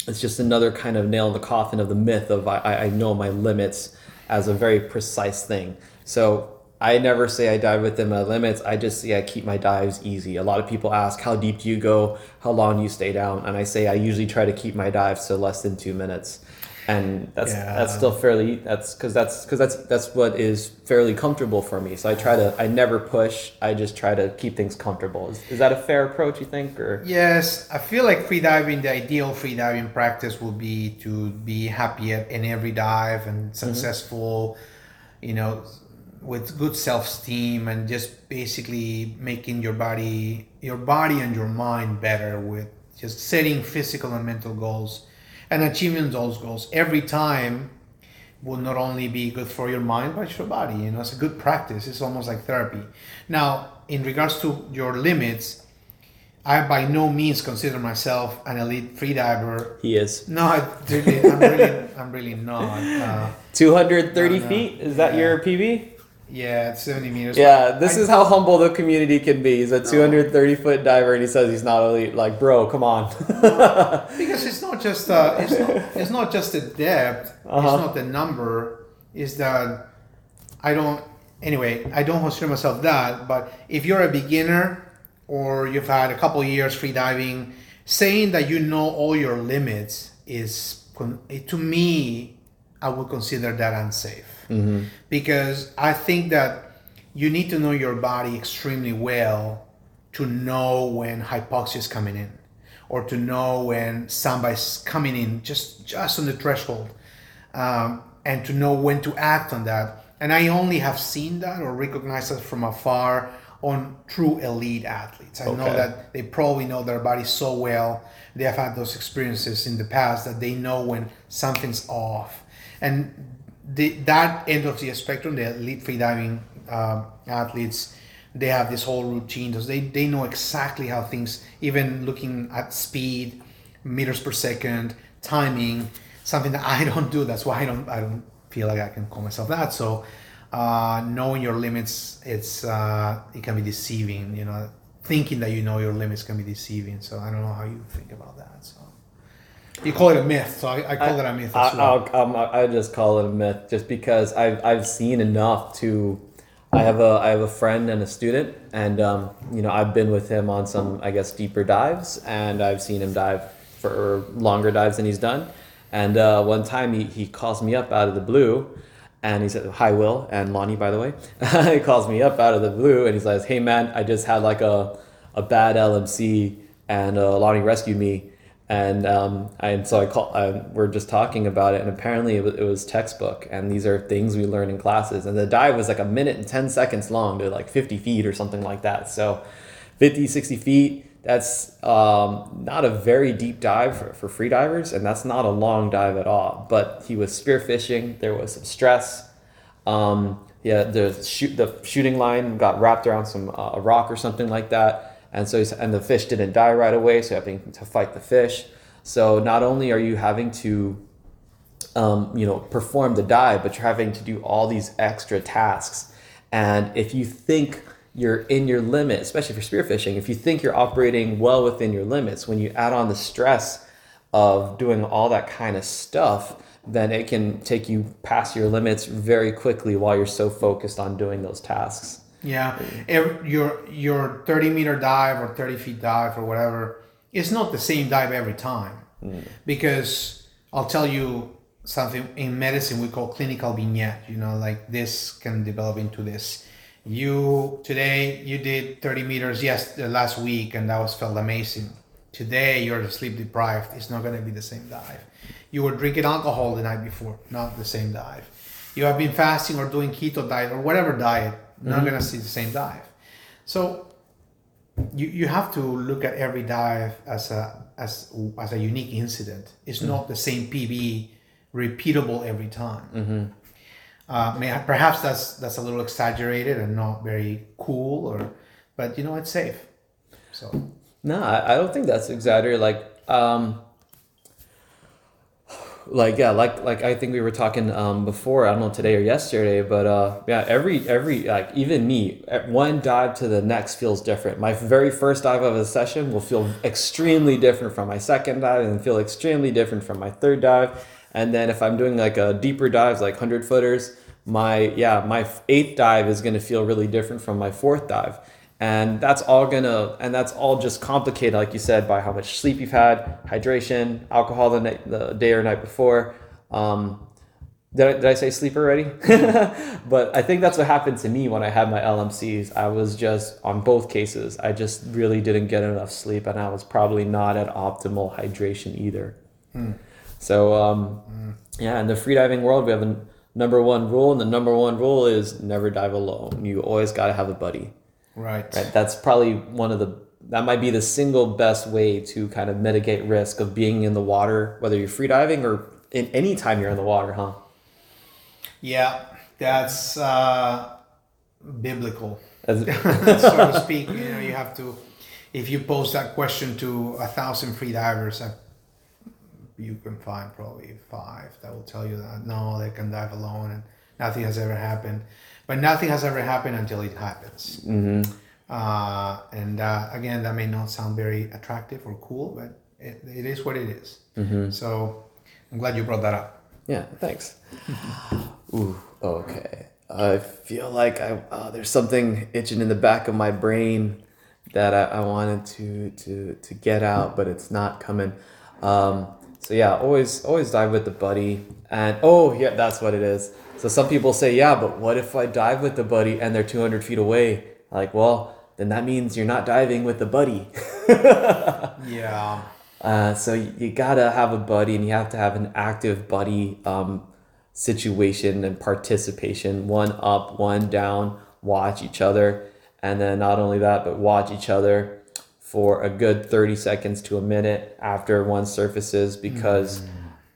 it's just another kind of nail in the coffin of the myth of I I know my limits as a very precise thing. So I never say I dive within my limits. I just say I keep my dives easy. A lot of people ask how deep do you go? How long do you stay down? And I say I usually try to keep my dives to less than two minutes. And that's Yeah. that's still fairly that's because that's because that's that's what is fairly comfortable for me. So i try to i never push. I just try to keep things comfortable. Is, is that a fair approach you think or? Yes, I feel like freediving, the ideal freediving practice will be to be happy in every dive and mm-hmm. successful, you know, with good self-esteem and just basically making your body, your body and your mind better with just setting physical and mental goals and achieving those goals every time will not only be good for your mind but your body you know it's a good practice it's almost like therapy now in regards to your limits I by no means consider myself an elite freediver. he is No, I really, I'm really, I'm really not. Uh, 230 No, no. feet is that Yeah. your pb yeah, it's 70 meters. yeah this I- is how humble the community can be he's a 230 foot diver and he says he's not elite like bro come on because it's not just uh, it's not it's not just the depth. Uh-huh. It's not the number. It's that I don't. Anyway, I don't consider myself that. But if you're a beginner or you've had a couple years free diving, saying that you know all your limits is to me, I would consider that unsafe because I think that you need to know your body extremely well to know when hypoxia is coming in or to know when somebody's coming in just just on the threshold um, and to know when to act on that. And i only have seen that or recognized that from afar on true elite athletes. I know that they probably know their body so well. They have had those experiences in the past that they know when something's off. And the, that end of the spectrum the elite freediving um, athletes they have this whole routine. They, they know exactly how things even looking at speed meters per second timing something that i don't do. That's why i don't i don't feel like i can call myself that. So uh, knowing your limits it's uh, it can be deceiving you know. Thinking that you know your limits can be deceiving. So i don't know how you think about that so you call it a myth so i, I call it a myth as I, well I'll, um, I just call it a myth, just because I've I've seen enough to. I have a I have a friend and a student, and um, you know I've been with him on some I guess deeper dives, and I've seen him dive for longer dives than he's done. And uh, one time he, he calls me up out of the blue, and he said, "Hi, Will and Lonnie, by the way." he calls me up out of the blue, and he's like, "Hey, man, I just had like a a bad LMC, and uh, Lonnie rescued me." And um, and so I call. Uh, we're just talking about it, and apparently it was, it was textbook, and these are things we learn in classes. And the dive was like a minute and ten seconds long to like fifty feet or something like that. So, 50, 60 feet, that's um, not a very deep dive for, for free divers, and that's not a long dive at all. But he was spearfishing. There was some stress. Um, yeah, the shoot the shooting line got wrapped around some uh, a rock or something like that, and so and the fish didn't die right away, so you're having to fight the fish. So not only are you having to um, you know perform the dive, but you're having to do all these extra tasks. And if you think you're in your limit, especially for spearfishing, if you think you're operating well within your limits, when you add on the stress of doing all that kind of stuff, then it can take you past your limits very quickly while you're so focused on doing those tasks. Yeah, Every, your your thirty meter dive or thirty feet dive or whatever it's not the same dive every time, mm. because I'll tell you something in medicine we call clinical vignette. You know, like this can develop into this. You today you did thirty meters yes the last week and that was felt amazing. Today you're sleep deprived. It's not going to be the same dive. You were drinking alcohol the night before, not the same dive. You have been fasting or doing keto diet or whatever diet, not going to see the same dive. So you, you have to look at every dive as a as as a unique incident. It's not the same PB repeatable every time. Uh, may, perhaps that's that's a little exaggerated and not very cool, or but you know it's safe. So No, I, I don't think that's exaggerated. Like, um, like yeah, like like I think we were talking um before. I don't know today or yesterday, but uh, yeah, every every like even me, one dive to the next feels different. My very first dive of a session will feel extremely different from my second dive, and feel extremely different from my third dive. And then if I'm doing like a deeper dives, like hundred footers, my yeah, my eighth dive is gonna feel really different from my fourth dive and that's all gonna and that's all just complicated like you said by how much sleep you've had hydration alcohol the, night, the day or night before. Um, did, I, did I say sleep already? But i think that's what happened to me when i had my lmcs i was just on both cases i just really didn't get enough sleep and i was probably not at optimal hydration either. So um, yeah in the freediving world we have a number one rule and the number one rule is never dive alone. You always got to have a buddy right, right that's probably one of the that might be the single best way to kind of mitigate risk of being in the water whether you're freediving or in any time you're in the water huh yeah, that's uh, biblical. So to speak. You know, you have to. If you pose that question to a thousand free divers, uh, you can find probably five that will tell you that no, they can dive alone and nothing has ever happened. But nothing has ever happened until it happens. Mhm. Uh, and uh, again, that may not sound very attractive or cool, but it, it is what it is. So I'm glad you brought that up. yeah thanks ooh okay i feel like i uh, there's something itching in the back of my brain that I, I wanted to to to get out but it's not coming um, so yeah always always dive with the buddy and oh yeah that's what it is so some people say yeah but what if i dive with the buddy and they're 200 feet away? Like well then that means you're not diving with the buddy. Yeah. uh, so you, gotta have a buddy and you have to have an active buddy um, situation and participation. One up one down watch each other. And then not only that but watch each other for a good 30 seconds to a minute after one surfaces because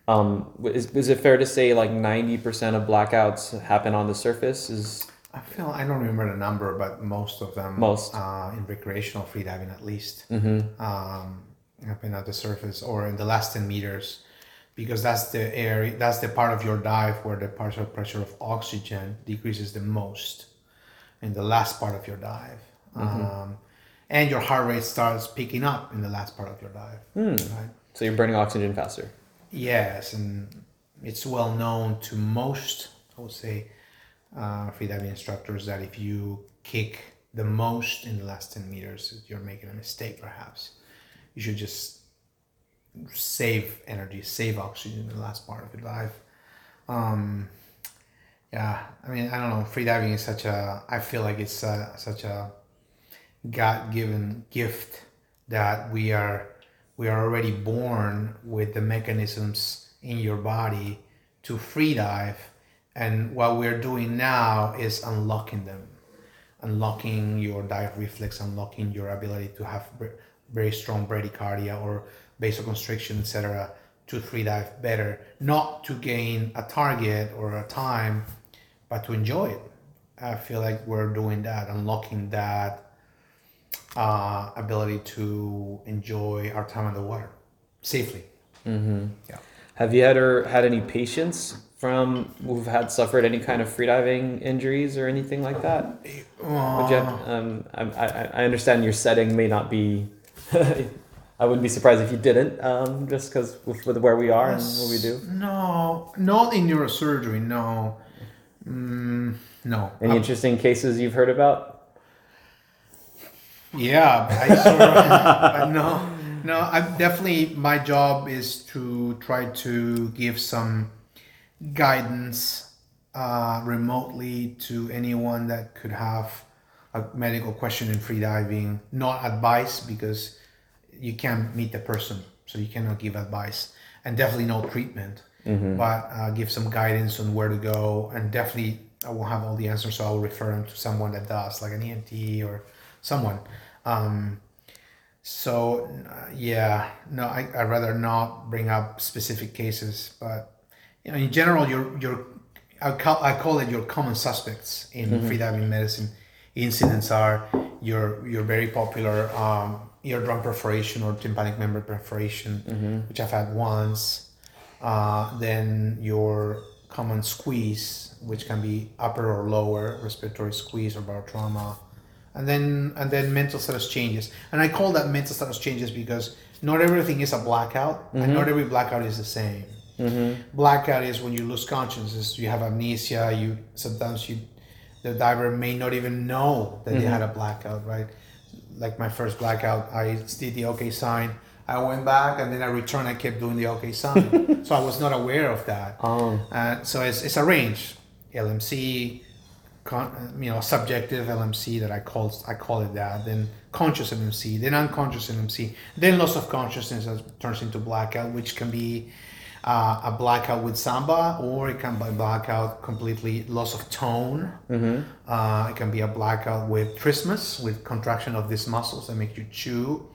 um, is, is it fair to say like 90% of blackouts happen on the surface is I feel I don't remember the number, but most of them, Most. uh, in recreational freediving at least, mm-hmm, um, happen at the surface or in the last ten meters, because that's the area, that's the part of your dive where the partial pressure of oxygen decreases the most, in the last part of your dive, um, and your heart rate starts picking up in the last part of your dive. Right? so you're burning oxygen faster Yes, and it's well known to most, I would say, uh, freediving instructors that if you kick the most in the last 10 meters, you're making a mistake perhaps. You should just save energy, save oxygen in the last part of your dive. Um, yeah, I mean, I don't know. Freediving is such a, I feel like it's uh such a God given gift that we are we are already born with the mechanisms in your body to free dive and what we're doing now is unlocking them unlocking your dive reflex unlocking your ability to have very strong bradycardia or vasoconstriction, etc., to free dive better, not to gain a target or a time, but to enjoy it. I feel like we're doing that, unlocking that uh, ability to enjoy our time in the water safely. Yeah. Have you ever had any patients from who've had suffered any kind of freediving injuries or anything like that? Have, um, I, I, I understand your setting may not be. I wouldn't be surprised if you didn't, um, just because with, with where we are and what we do. No, not in neurosurgery. No, mm, no. Any Um, interesting cases you've heard about? Yeah, I sort of, no, no. I definitely my job is to try to give some guidance uh, remotely to anyone that could have a medical question in freediving. Not advice because you can't meet the person, so you cannot give advice, and definitely no treatment. But uh, give some guidance on where to go, and definitely I won't have all the answers, so I'll refer them to someone that does, like an EMT or someone. Um, so uh, yeah, no, I I rather not bring up specific cases, but you know, in general, your your I call, I call it your common suspects in freediving medicine incidents are your your very popular um, eardrum perforation or tympanic membrane perforation, which I've had once. Uh, then your common squeeze, which can be upper or lower respiratory squeeze or barotrauma, and then and then mental status changes. And I call that mental status changes because not everything is a blackout, and not every blackout is the same. Blackout is when you lose consciousness, you have amnesia. You sometimes you, the diver may not even know that they had a blackout, right? Like my first blackout, I did the OK sign. I went back and then I returned. I kept doing the OK sign, so I was not aware of that. Um, Uh, so it's, it's a range, LMC, con, you know, subjective LMC that I call I call it that. Then conscious LMC, then unconscious LMC, then loss of consciousness turns into blackout, which can be uh, a blackout with samba, or it can be blackout completely loss of tone. Uh, it can be a blackout with trismus, with contraction of these muscles that make you chew.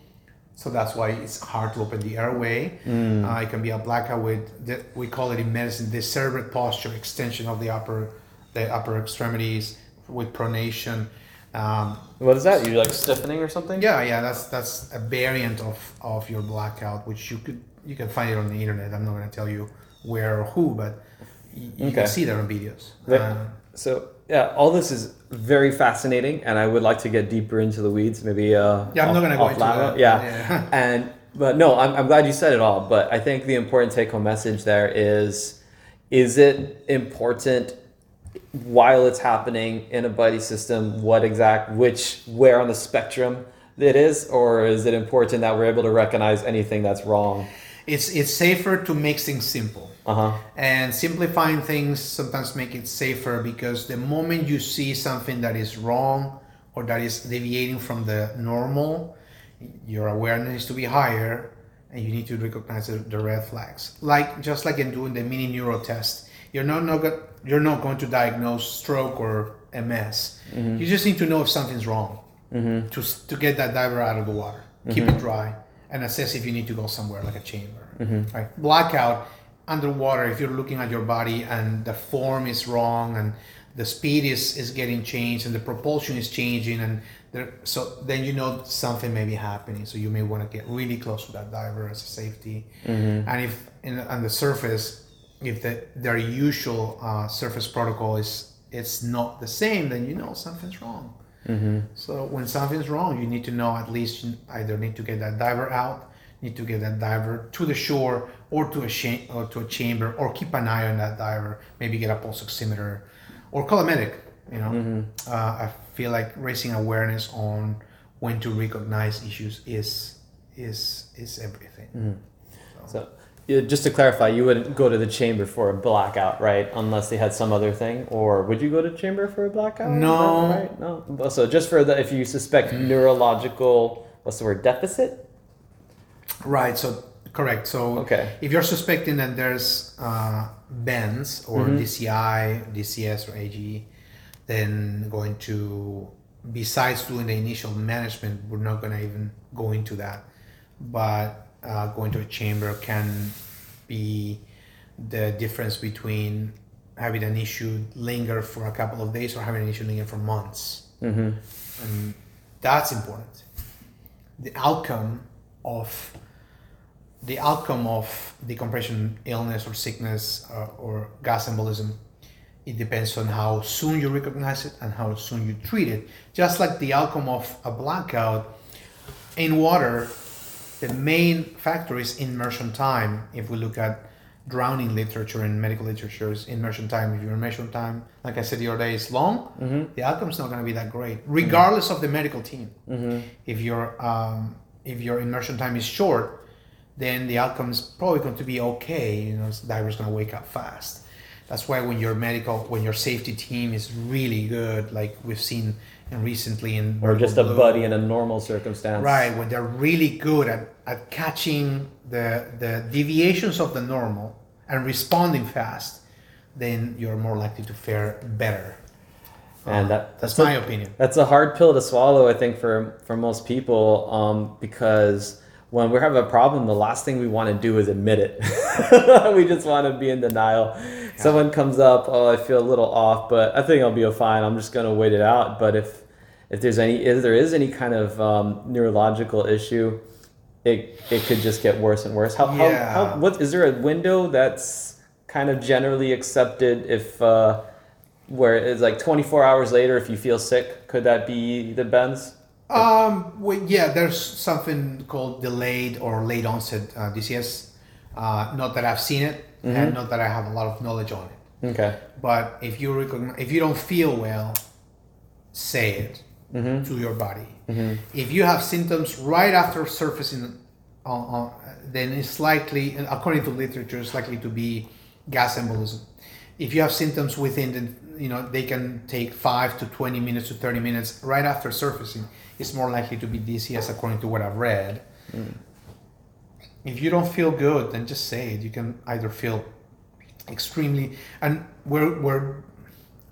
So that's why it's hard to open the airway. Uh, it can be a blackout with the, we call it in medicine the cerebral posture extension of the upper the upper extremities with pronation. Um, what is that? You like stiffening or something? yeah, yeah, that's that's a variant of of your blackout, which you could you can find it on the internet. I'm not going to tell you where or who, but you Okay. can see that on videos. Right. Uh, So yeah, all this is very fascinating, and I would like to get deeper into the weeds. Maybe uh, Yeah, I'm not gonna go off into that. Yeah. Yeah. and but no, I'm, I'm glad you said it all. But I think the important take-home message there is: is it important while it's happening in a buddy system? What exact, which, where on the spectrum it is, or is it important that we're able to recognize anything that's wrong? it's it's safer to make things simple. Uh huh. and simplifying things sometimes make it safer because the moment you see something that is wrong or that is deviating from the normal your awareness needs to be higher and you need to recognize the, the red flags like just like in doing the mini neuro test you're not, not you're not going to diagnose stroke or ms mm-hmm. you just need to know if something's wrong mm-hmm. to, s- to get that diver out of the water. Keep it mm-hmm. dry and assess if you need to go somewhere like a chamber. Right? Blackout underwater if you're looking at your body and the form is wrong and the speed is, is getting changed and the propulsion is changing and there, so then you know something may be happening. So you may want to get really close to that diver as a safety. And if in, on the surface if the, their usual uh, surface protocol is it's not the same then you know something's wrong so when something's wrong, you need to know at least you either need to get that diver out, need to get that diver to the shore or to a cha- or to a chamber, or keep an eye on that diver. Maybe get a pulse oximeter, or call a medic. You know, uh, I feel like raising awareness on when to recognize issues is is is everything. So, yeah, just to clarify, you wouldn't go to the chamber for a blackout, right? Unless they had some other thing, or would you go to chamber for a blackout? No. right? no. So just for the if you suspect neurological, what's the word, deficit? Right. So correct. So Okay. if you're suspecting that there's uh, bends or Mm-hmm. DCI, DCS, or AGE, then going to besides doing the initial management, we're not going to even go into that. But uh, going to a chamber can be the difference between having an issue linger for a couple of days or having an issue linger for months. Mm-hmm. And that's important. The outcome of the outcome of decompression illness or sickness uh, or gas embolism it depends on how soon you recognize it and how soon you treat it just like the outcome of a blackout in water the main factor is immersion time if we look at drowning literature and medical literature is immersion time if your immersion time like i said the other day is long Mm-hmm. the outcome's not going to be that great regardless of the medical team Mm-hmm. if your um, if your immersion time is short then the outcome is probably going to be okay you know the diver's going to wake up fast that's why when your medical when your safety team is really good like we've seen and recently in Or just a buddy in a normal circumstance. right when they're really good at, at catching the the deviations of the normal and responding fast then you're more likely to fare better And that, that's that's a- my opinion That's a hard pill to swallow, I think, for for most people, um, because when we have a problem, the last thing we want to do is admit it. we just want to be in denial. Someone comes up, oh, I feel a little off, but I think I'll be fine. I'm just gonna wait it out. But if if there's any if there is any kind of um, neurological issue, it it could just get worse and worse. How, Yeah. how, how what is there a window that's kind of generally accepted if uh, where it's like 24 hours later if you feel sick could that be the bends Um, well, yeah, there's something called delayed or late onset uh, DCS. Uh, not that I've seen it, and not that I have a lot of knowledge on it. okay But if you recognize, if you don't feel well, say it Mm-hmm. to your body. Mm-hmm. If you have symptoms right after surfacing, on, on, then it's likely, according to literature, it's likely to be gas embolism. If you have symptoms within the, you know, they can take five to twenty minutes to thirty minutes right after surfacing. It's more likely to be DCS according to what I've read. Mm. If you don't feel good, then just say it. You can either feel extremely, and we're we're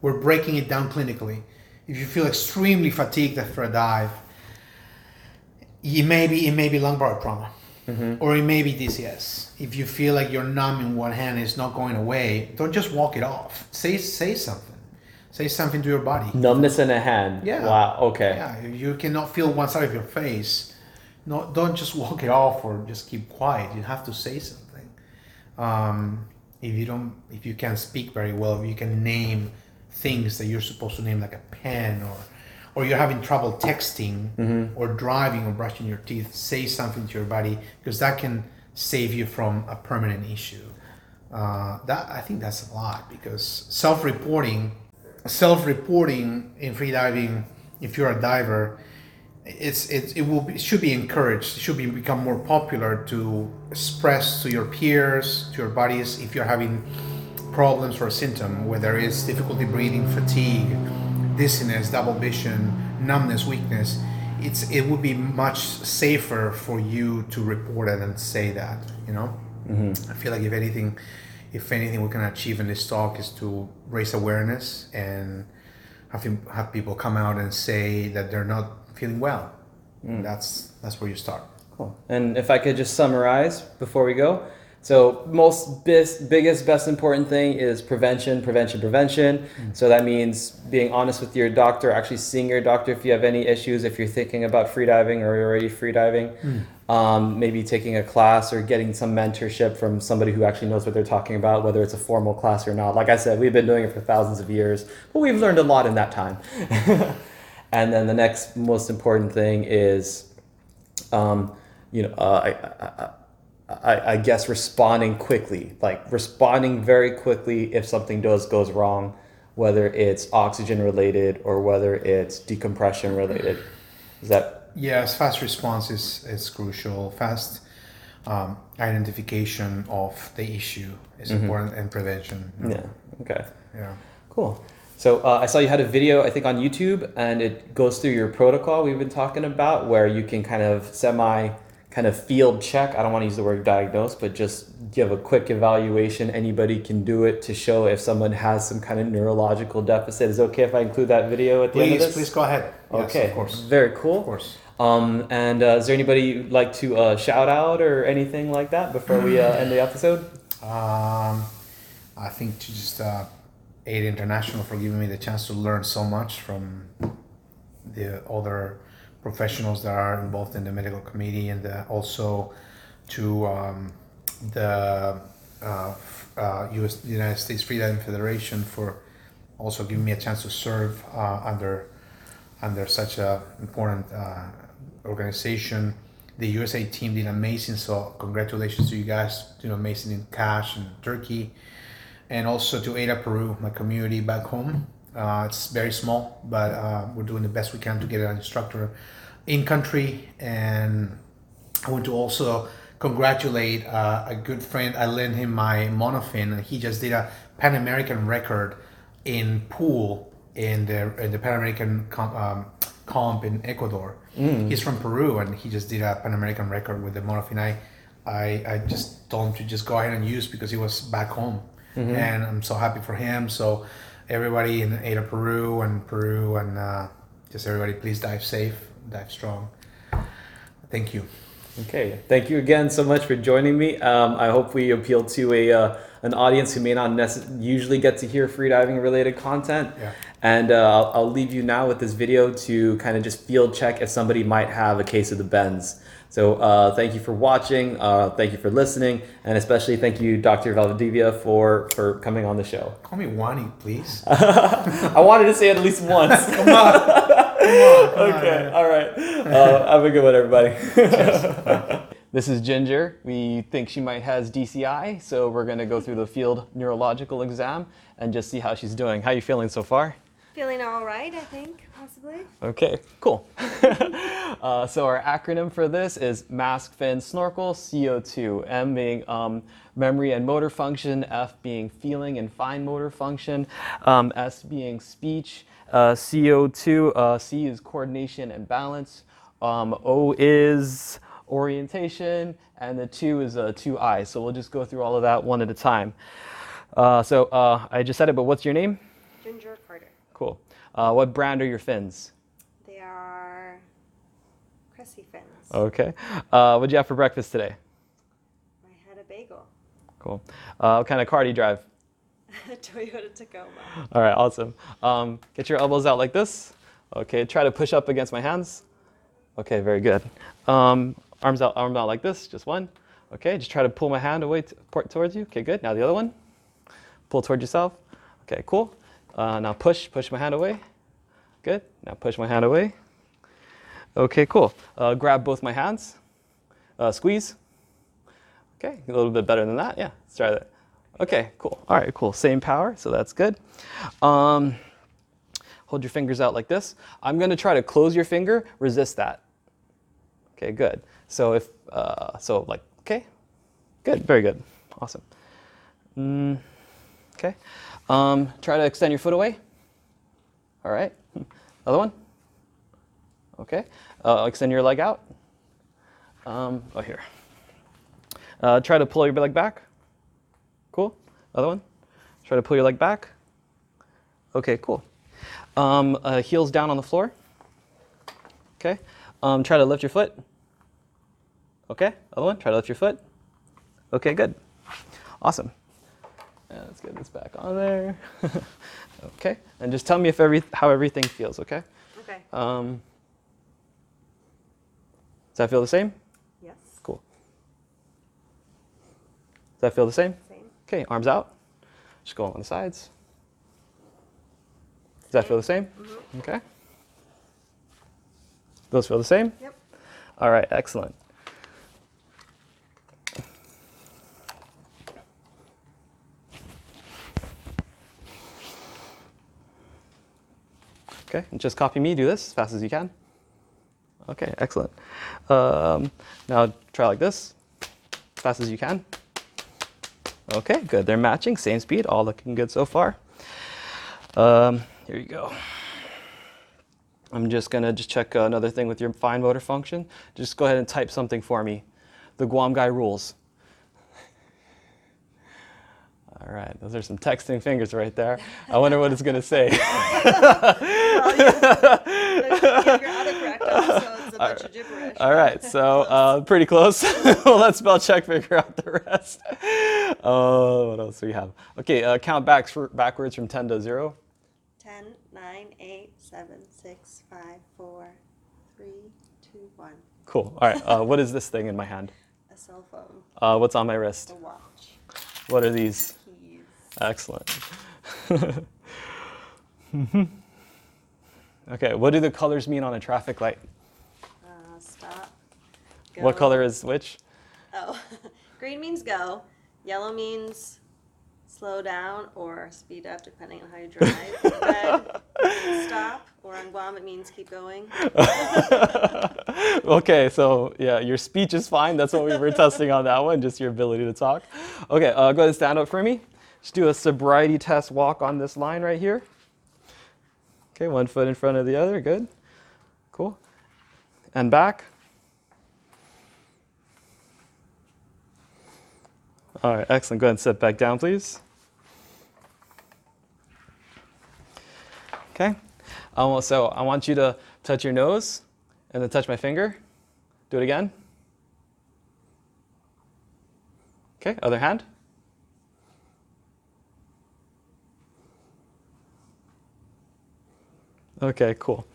we're breaking it down clinically. If you feel extremely fatigued after a dive, it may be it may be lumbar trauma, or it may be DCS. If you feel like you're numb in one hand, and it's not going away. Don't just walk it off. Say say something. Say something to your body. numbness in a hand Yeah. wow okay Yeah, you cannot feel one side of your face, no, don't just walk it off or just keep quiet. You have to say something. Um, if you don't, if you can't speak very well, if you can name things that you're supposed to name, like a pen, or or you're having trouble texting or driving or brushing your teeth, say something to your body because that can save you from a permanent issue. Uh, that I think that's a lot because self-reporting, self-reporting in freediving, if you're a diver, it's it, it will be, it should be encouraged. It should be become more popular to express to your peers, to your buddies, if you're having problems or a symptom, whether it's difficulty breathing, fatigue, dizziness, double vision, numbness, weakness. It's it would be much safer for you to report it and say that. You know, mm-hmm. I feel like if anything, if anything we can achieve in this talk is to raise awareness and have him, have people come out and say that they're not feeling well. Mm. That's that's where you start. Cool. And if I could just summarize before we go. So most bis- biggest, best important thing is prevention, prevention, prevention. So that means being honest with your doctor, actually seeing your doctor if you have any issues, if you're thinking about freediving or you're already freediving. Um, maybe taking a class or getting some mentorship from somebody who actually knows what they're talking about, whether it's a formal class or not. Like I said, we've been doing it for thousands of years, but we've learned a lot in that time. and then the next most important thing is um, you know, uh, I, I, I, I guess responding quickly, like responding very quickly if something does goes wrong, whether it's oxygen related or whether it's decompression related. Is that Yes, fast response is, is crucial. Fast um, identification of the issue is important, and prevention. you know. yeah? Okay, Yeah. cool. So uh, I saw you had a video, I think, on YouTube, and it goes through your protocol we've been talking about, where you can kind of semi kind of field check. I don't want to use the word diagnose, but just give a quick evaluation. Anybody can do it to show if someone has some kind of neurological deficit. Is it okay if I include that video at the end of this? please go ahead. Yes, Okay, of course. very cool. Of course. Um, and uh, is there anybody you'd like to uh, shout out or anything like that before we uh, end the episode? Um, I think to just uh, AIDA International for giving me the chance to learn so much from the other professionals that are involved in the medical committee, and uh, also to um, the uh, uh, U.S. United States Freediving Federation for also giving me a chance to serve uh, under under such a important uh, organization. The USA team did amazing, so congratulations to you guys. Doing amazing in Kaş and Turkey, and also to AIDA Peru, my community back home. Uh, it's very small, but uh, we're doing the best we can to get an instructor in country. And I want to also congratulate uh, a good friend. I lent him my monofin, and he just did a Pan American record in pool in the in the Pan American com, um, comp in Ecuador. He's from Peru, and he just did a Pan American record with the monofin. I, I, I just told him to just go ahead and use because he was back home, and I'm so happy for him. So everybody in AIDA Peru and Peru and uh, just everybody, please dive safe, dive strong. Thank you. Okay, thank you again so much for joining me. Um, I hope we appeal to a uh, an audience who may not usually get to hear freediving related content. Yeah. And uh, I'll, I'll leave you now with this video to kind of just field check if somebody might have a case of the bends. So uh, thank you for watching. Uh, thank you for listening, and especially thank you, Dr. Valdivia, for for coming on the show. Call me Juani, please. I wanted to say it at least once. Come on. Come on. Come okay, on. all right. Uh, have a good one, everybody. this is Ginger. We think she might has DCI, so we're gonna go through the field neurological exam and just see how she's doing. How you feeling so far? Feeling all right, I think, possibly. Okay, cool. uh, so our acronym for this is mask, fin, snorkel, CO2. M being um, memory and motor function, F being feeling and fine motor function, um, S being speech, uh, CO2, uh, C is coordination and balance, um, O is orientation, and the two is uh, two eyes. So we'll just go through all of that one at a time. Uh, so uh, I just said it, but what's your name? Ginger Carter. Cool. Uh, what brand are your fins? They are Cressi fins. Okay. Uh, what'd you have for breakfast today? I had a bagel. Cool. Uh, what kind of car do you drive? Toyota Tacoma. All right, awesome. Um, get your elbows out like this. Okay, try to push up against my hands. Okay, very good. Um, arms out, arms out like this, just one. Okay, just try to pull my hand away t- port- towards you. Okay, good. Now the other one. Pull towards yourself. Okay, cool. Uh, now push, push my hand away. Good. Now push my hand away. Okay, cool. Uh, grab both my hands. Uh, squeeze. Okay, a little bit better than that. Yeah, let's try that. Okay, cool. All right, cool. Same power, so that's good. Um, hold your fingers out like this. I'm going to try to close your finger. Resist that. Okay, good. So if uh, so, like okay, good, very good, awesome. Mm, okay, um, try to extend your foot away. All right, other one. Okay, uh, extend your leg out. Um, oh here. Uh, try to pull your leg back. Cool. Other one. Try to pull your leg back. Okay, cool. Um, uh, heels down on the floor. Okay. Um, try to lift your foot. Okay. Other one. Try to lift your foot. Okay, good. Awesome. Yeah, let's get this back on there. okay. And just tell me if every how everything feels. Okay. Okay. Um, does that feel the same? yes. Cool. Does that feel the same? Same. Okay, arms out. Just go on the sides. Does that feel the same? Mm-hmm. Okay. Those feel the same? Yep. All right, excellent. Okay, and just copy me, do this as fast as you can. Okay, excellent. Um, now try like this, as fast as you can. Okay, good. They're matching, same speed, all looking good so far. Um, here you go. I'm just gonna just check another thing with your fine motor function. Just go ahead and type something for me. The Guam guy rules. All right, those are some texting fingers right there. I wonder what it's gonna say. Well, you, you have your autocorrect on, so it's a bunch of gibberish. All right, so uh, pretty close. well, let's spell check, figure out the rest. Uh, what else do we have? Okay, uh, count back for, backwards from 10 to 0. 10, 9, 8, 7, 6, 5, 4, 3, 2, 1. Cool. All right, uh, what is this thing in my hand? A cell phone, Uh, what's on my wrist? a watch, What are these? Excellent. okay, what do the colors mean on a traffic light? Uh, stop. What color is which? Oh, green means go. Yellow means slow down or speed up, depending on how you drive. Red means stop, or on Guam it means keep going. okay, so yeah, your speech is fine. That's what we were testing on that one, just your ability to talk. Okay, uh, go ahead and stand up for me. Just do a sobriety test walk on this line right here. Okay, one foot in front of the other. Good. Cool. And back. All right, excellent. Go ahead and sit back down, please. Okay. Um, so I want you to touch your nose and then touch my finger. Do it again. Okay, other hand. Okay, cool.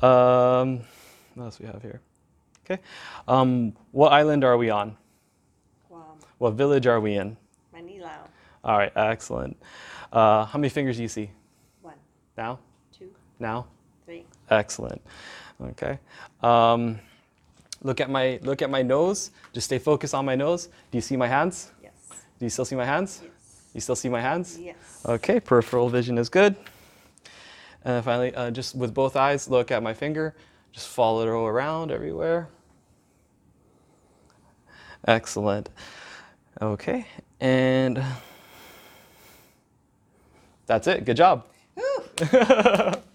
Um, what else we have here? Okay. Um, what island are we on? Guam, What village are we in? Mangilao. All right, excellent. Uh, how many fingers do you see? One, Now? two, Now? three. Excellent. Okay. Um, look at my look at my nose. Just stay focused on my nose. Do you see my hands? Yes. Do you still see my hands? Yes. You still see my hands? Yes. Okay. Peripheral vision is good. And then finally, uh, just with both eyes, look at my finger. Just follow it all around everywhere. Excellent. Okay. And that's it. Good job.